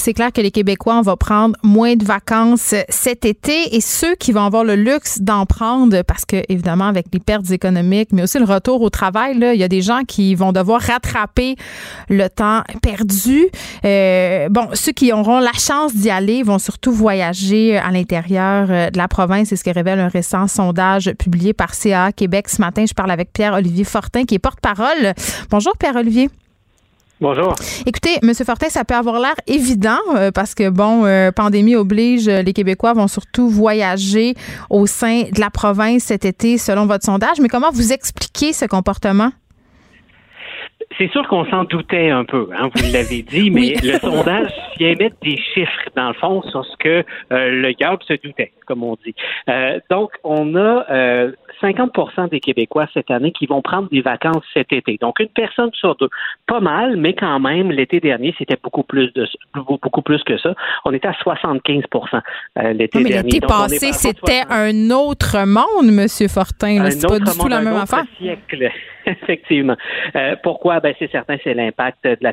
c'est clair que les Québécois, vont prendre moins de vacances cet été et ceux qui vont avoir le luxe d'en prendre, parce que évidemment avec les pertes économiques, mais aussi le retour au travail, là, il y a des gens qui vont devoir rattraper le temps perdu. Euh, bon, ceux qui auront la chance d'y aller vont surtout voyager à l'intérieur euh, de la province. C'est ce que révèle un récent sondage publié par CA Québec ce matin. Je parle avec Pierre-Olivier Fortin, qui est porte-parole. Bonjour Pierre-Olivier. Bonjour. Écoutez, M. Fortin, ça peut avoir l'air évident euh, parce que, bon, euh, pandémie oblige, euh, les Québécois vont surtout voyager au sein de la province cet été, selon votre sondage. Mais comment vous expliquez ce comportement? C'est sûr qu'on s'en doutait un peu, hein, vous l'avez dit, mais le sondage vient mettre des chiffres, dans le fond, sur ce que le GAB se doutait, comme on dit. donc, on a 50% des Québécois cette année qui vont prendre des vacances cet été. Donc, une personne sur deux. Pas mal, mais quand même, l'été dernier, c'était beaucoup plus de beaucoup plus que ça. On était à 75% euh, l'été dernier. L'été passé, c'était un autre monde, Monsieur Fortin. C'est pas du tout la même affaire. Siècle. Effectivement. Euh, pourquoi? Ben, c'est certain, c'est l'impact de la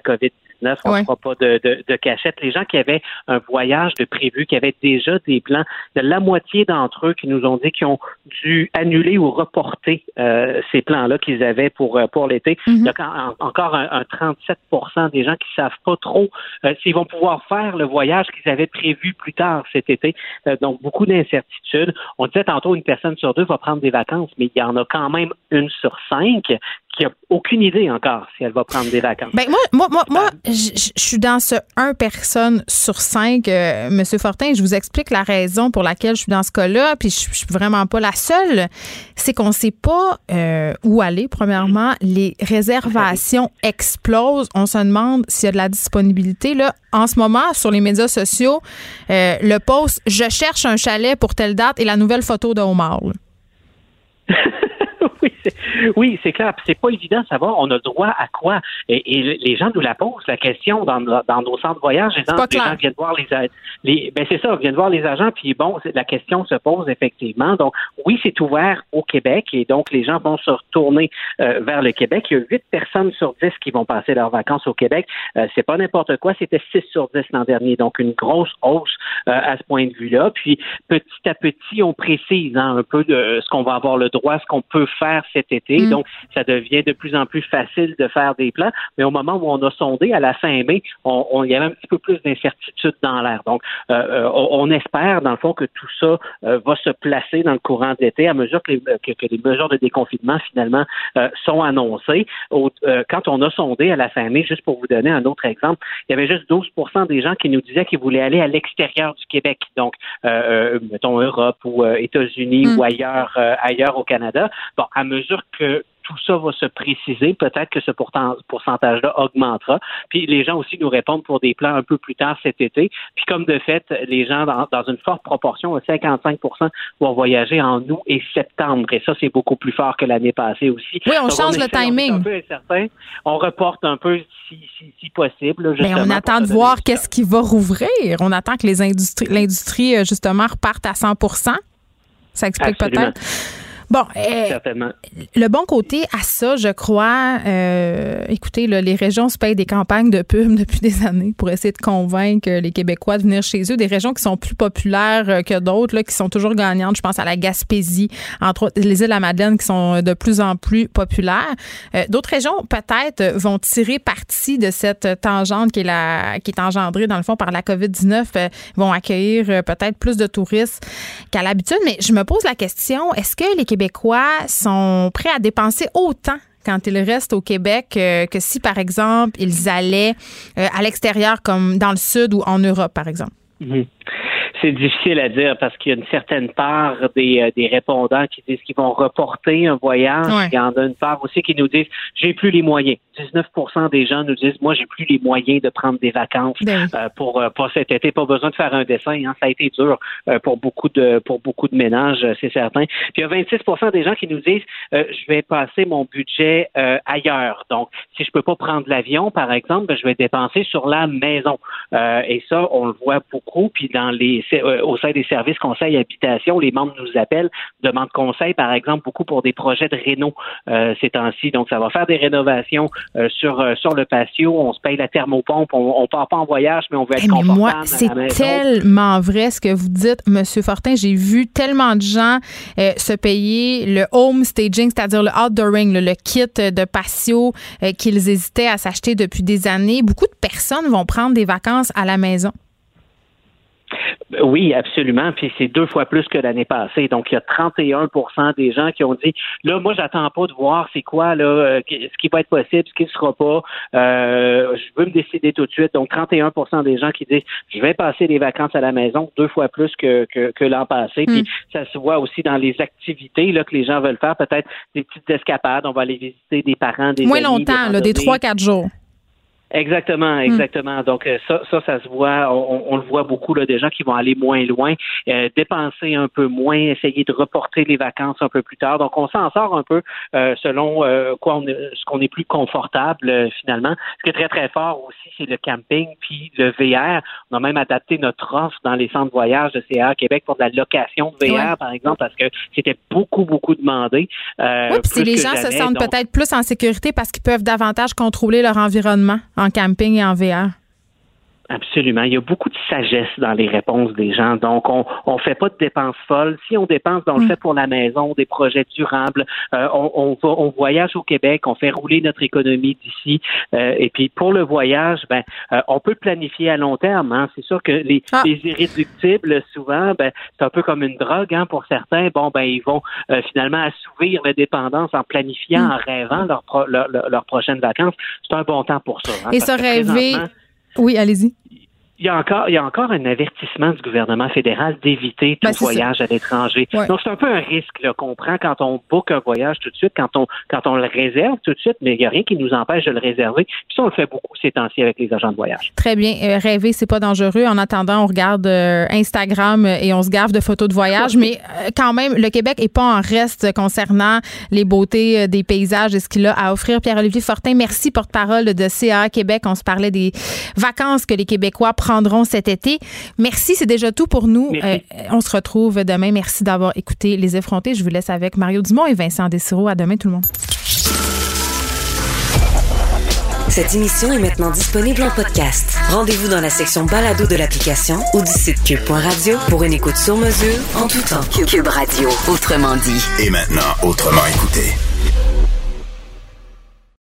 On ne fera pas de, de, cachette. Les gens qui avaient un voyage de prévu, qui avaient déjà des plans, de la moitié d'entre eux qui nous ont dit qu'ils ont dû annuler ou reporter euh, ces plans-là qu'ils avaient pour euh, pour l'été. Il y a encore un, 37% des gens qui savent pas trop euh, s'ils vont pouvoir faire le voyage qu'ils avaient prévu plus tard cet été. donc beaucoup d'incertitudes. On disait tantôt une personne sur deux va prendre des vacances, mais il y en a quand même une sur cinq qui a aucune idée encore si elle va prendre des vacances. Ben moi, moi, moi, moi je suis dans ce 1 personne sur 5. Euh, Monsieur Fortin, je vous explique la raison pour laquelle je suis dans ce cas-là, puis je, suis vraiment pas la seule. C'est qu'on sait pas euh, où aller, premièrement. Les réservations explosent. On se demande s'il y a de la disponibilité. Là, en ce moment, sur les médias sociaux, euh, le post « Je cherche un chalet pour telle date » et la nouvelle photo de Omar. oui, c'est clair. C'est pas évident de savoir on a droit à quoi. Et, les gens nous la posent, la question dans, nos centres de voyage. Les, gens viennent voir les, les ben c'est ça, viennent voir les agents, puis bon, la question se pose effectivement. Donc, oui, c'est ouvert au Québec et donc les gens vont se retourner euh, vers le Québec. Il y a huit personnes sur dix qui vont passer leurs vacances au Québec. Euh, c'est pas n'importe quoi, c'était six sur dix l'an dernier. Donc, une grosse hausse euh, à ce point de vue-là. Puis, petit à petit, on précise hein, un peu de ce qu'on va avoir le droit, ce qu'on peut faire cet été Mm. Donc, ça devient de plus en plus facile de faire des plans. Mais au moment où on a sondé, à la fin mai, on, il y avait un petit peu plus d'incertitude dans l'air. Donc, euh, euh, on espère, dans le fond, que tout ça euh, va se placer dans le courant de l'été à mesure que les, mesures de déconfinement, finalement, sont annoncées. quand on a sondé à la fin mai, juste pour vous donner un autre exemple, il y avait juste 12 des gens qui nous disaient qu'ils voulaient aller à l'extérieur du Québec. Donc, mettons Europe ou États-Unis mm. ou ailleurs, ailleurs au Canada. Bon, à mesure que tout ça va se préciser. Peut-être que ce pourcentage-là augmentera. Puis les gens aussi nous répondent pour des plans un peu plus tard cet été. Puis comme de fait, les gens dans, une forte proportion, 55% vont voyager en août et septembre. Et ça, c'est beaucoup plus fort que l'année passée aussi. Oui, on change le timing. On reporte un peu si, possible. Mais on attend de voir qu'est-ce qui va rouvrir. On attend que les industries, l'industrie, euh, justement, reparte à 100% Ça explique peut-être. Bon, euh, le bon côté à ça, je crois, euh, écoutez, les régions se payent des campagnes de pub depuis des années pour essayer de convaincre les Québécois de venir chez eux. Des régions qui sont plus populaires euh, que d'autres, qui sont toujours gagnantes. Je pense à la Gaspésie, entre autres les îles de la Madeleine qui sont de plus en plus populaires. d'autres régions, peut-être, vont tirer parti de cette tangente qui est, la, qui est engendrée, dans le fond, par la COVID-19, vont accueillir peut-être plus de touristes qu'à l'habitude. Mais je me pose la question, est-ce que les Québécois Québécois sont prêts à dépenser autant quand ils restent au Québec euh, que si, par exemple, ils allaient euh, à l'extérieur, comme dans le Sud ou en Europe, par exemple? Mhm. C'est difficile à dire parce qu'il y a une certaine part des, euh, des répondants qui disent qu'ils vont reporter un voyage. Il y en a une part aussi qui nous disent j'ai plus les moyens. 19% des gens nous disent moi j'ai plus les moyens de prendre des vacances ben euh, pour euh, pour cet été. Pas besoin de faire un dessin. Hein. Ça a été dur pour beaucoup de pour beaucoup de ménages, c'est certain. Puis il y a 26% des gens qui nous disent je vais passer mon budget ailleurs. Donc si je peux pas prendre l'avion par exemple, ben, je vais dépenser sur la maison. et ça on le voit beaucoup. Puis dans les euh, au sein des services conseil habitation, les membres nous appellent, demandent conseil, par exemple, beaucoup pour des projets de réno euh, ces temps-ci. Donc, ça va faire des rénovations euh, sur sur le patio. On se paye la thermopompe. On, ne part pas en voyage, mais on veut être hey, confortable. Moi, c'est tellement vrai ce que vous dites, Monsieur Fortin. J'ai vu tellement de gens se payer le home staging, c'est-à-dire le outdooring, le, le kit de patio qu'ils hésitaient à s'acheter depuis des années. Beaucoup de personnes vont prendre des vacances à la maison. Oui, absolument. Puis c'est deux fois plus que l'année passée. Donc, il y a 31% des gens qui ont dit là, moi, j'attends pas de voir c'est quoi là, euh, ce qui va être possible, ce qui ne sera pas. Euh, je veux me décider tout de suite. Donc, 31 des gens qui disent je vais passer les vacances à la maison, deux fois plus que, que, l'an passé. Puis hmm. ça se voit aussi dans les activités là, que les gens veulent faire, peut-être des petites escapades. On va aller visiter des parents, des Moins longtemps, là, des trois, quatre jours. Exactement, hmm. exactement. Donc euh, ça, ça, ça se voit, on, le voit beaucoup là, des gens qui vont aller moins loin, euh, dépenser un peu moins, essayer de reporter les vacances un peu plus tard. Donc on s'en sort un peu euh, selon quoi on ce qu'on est plus confortable finalement. Ce qui est très très fort aussi, c'est le camping puis le VR. On a même adapté notre offre dans les centres de voyage de CA Québec pour de la location de VR par exemple parce que c'était beaucoup beaucoup demandé. oui, puis les gens se sentent peut-être plus en sécurité parce qu'ils peuvent davantage contrôler leur environnement en camping et en VR. Absolument. Il y a beaucoup de sagesse dans les réponses des gens. Donc, on on fait pas de dépenses folles. Si on dépense, on le mm. fait pour la maison, des projets durables. Euh, on, on, va, on voyage au Québec, on fait rouler notre économie d'ici. Euh, et puis, pour le voyage, ben, euh, on peut planifier à long terme. Hein. C'est sûr que les, ah. les irréductibles, souvent, ben, c'est un peu comme une drogue hein, pour certains. Bon, ben, ils vont finalement assouvir la dépendance en planifiant, mm. en rêvant leur, leur, leur, prochaine vacances. C'est un bon temps pour ça. Hein, et se rêver oui, allez-y il y a encore, il y a encore un avertissement du gouvernement fédéral d'éviter tout ben, voyage à l'étranger. Donc c'est un peu un risque qu'on prend quand on book un voyage tout de suite, quand on quand on le réserve tout de suite, mais il n'y a rien qui nous empêche de le réserver. Puis ça on le fait beaucoup ces temps-ci avec les agents de voyage. Très bien, euh, rêver c'est pas dangereux. En attendant, on regarde euh, Instagram et on se gave de photos de voyage, mais euh, quand même le Québec est pas en reste concernant les beautés des paysages et ce qu'il a à offrir. Pierre-Olivier Fortin, merci porte-parole de CA Québec. On se parlait des vacances que les Québécois prendront cet été. Merci, c'est déjà tout pour nous. Euh, on se retrouve demain. Merci d'avoir écouté Les Effrontés. Je vous laisse avec Mario Dumont et Vincent Dessureau. À demain, tout le monde. Cette émission est maintenant disponible en podcast. Rendez-vous dans la section balado de l'application ou du site cube.radio pour une écoute sur mesure en tout temps. Cube Radio, autrement dit. Et maintenant, autrement écouté.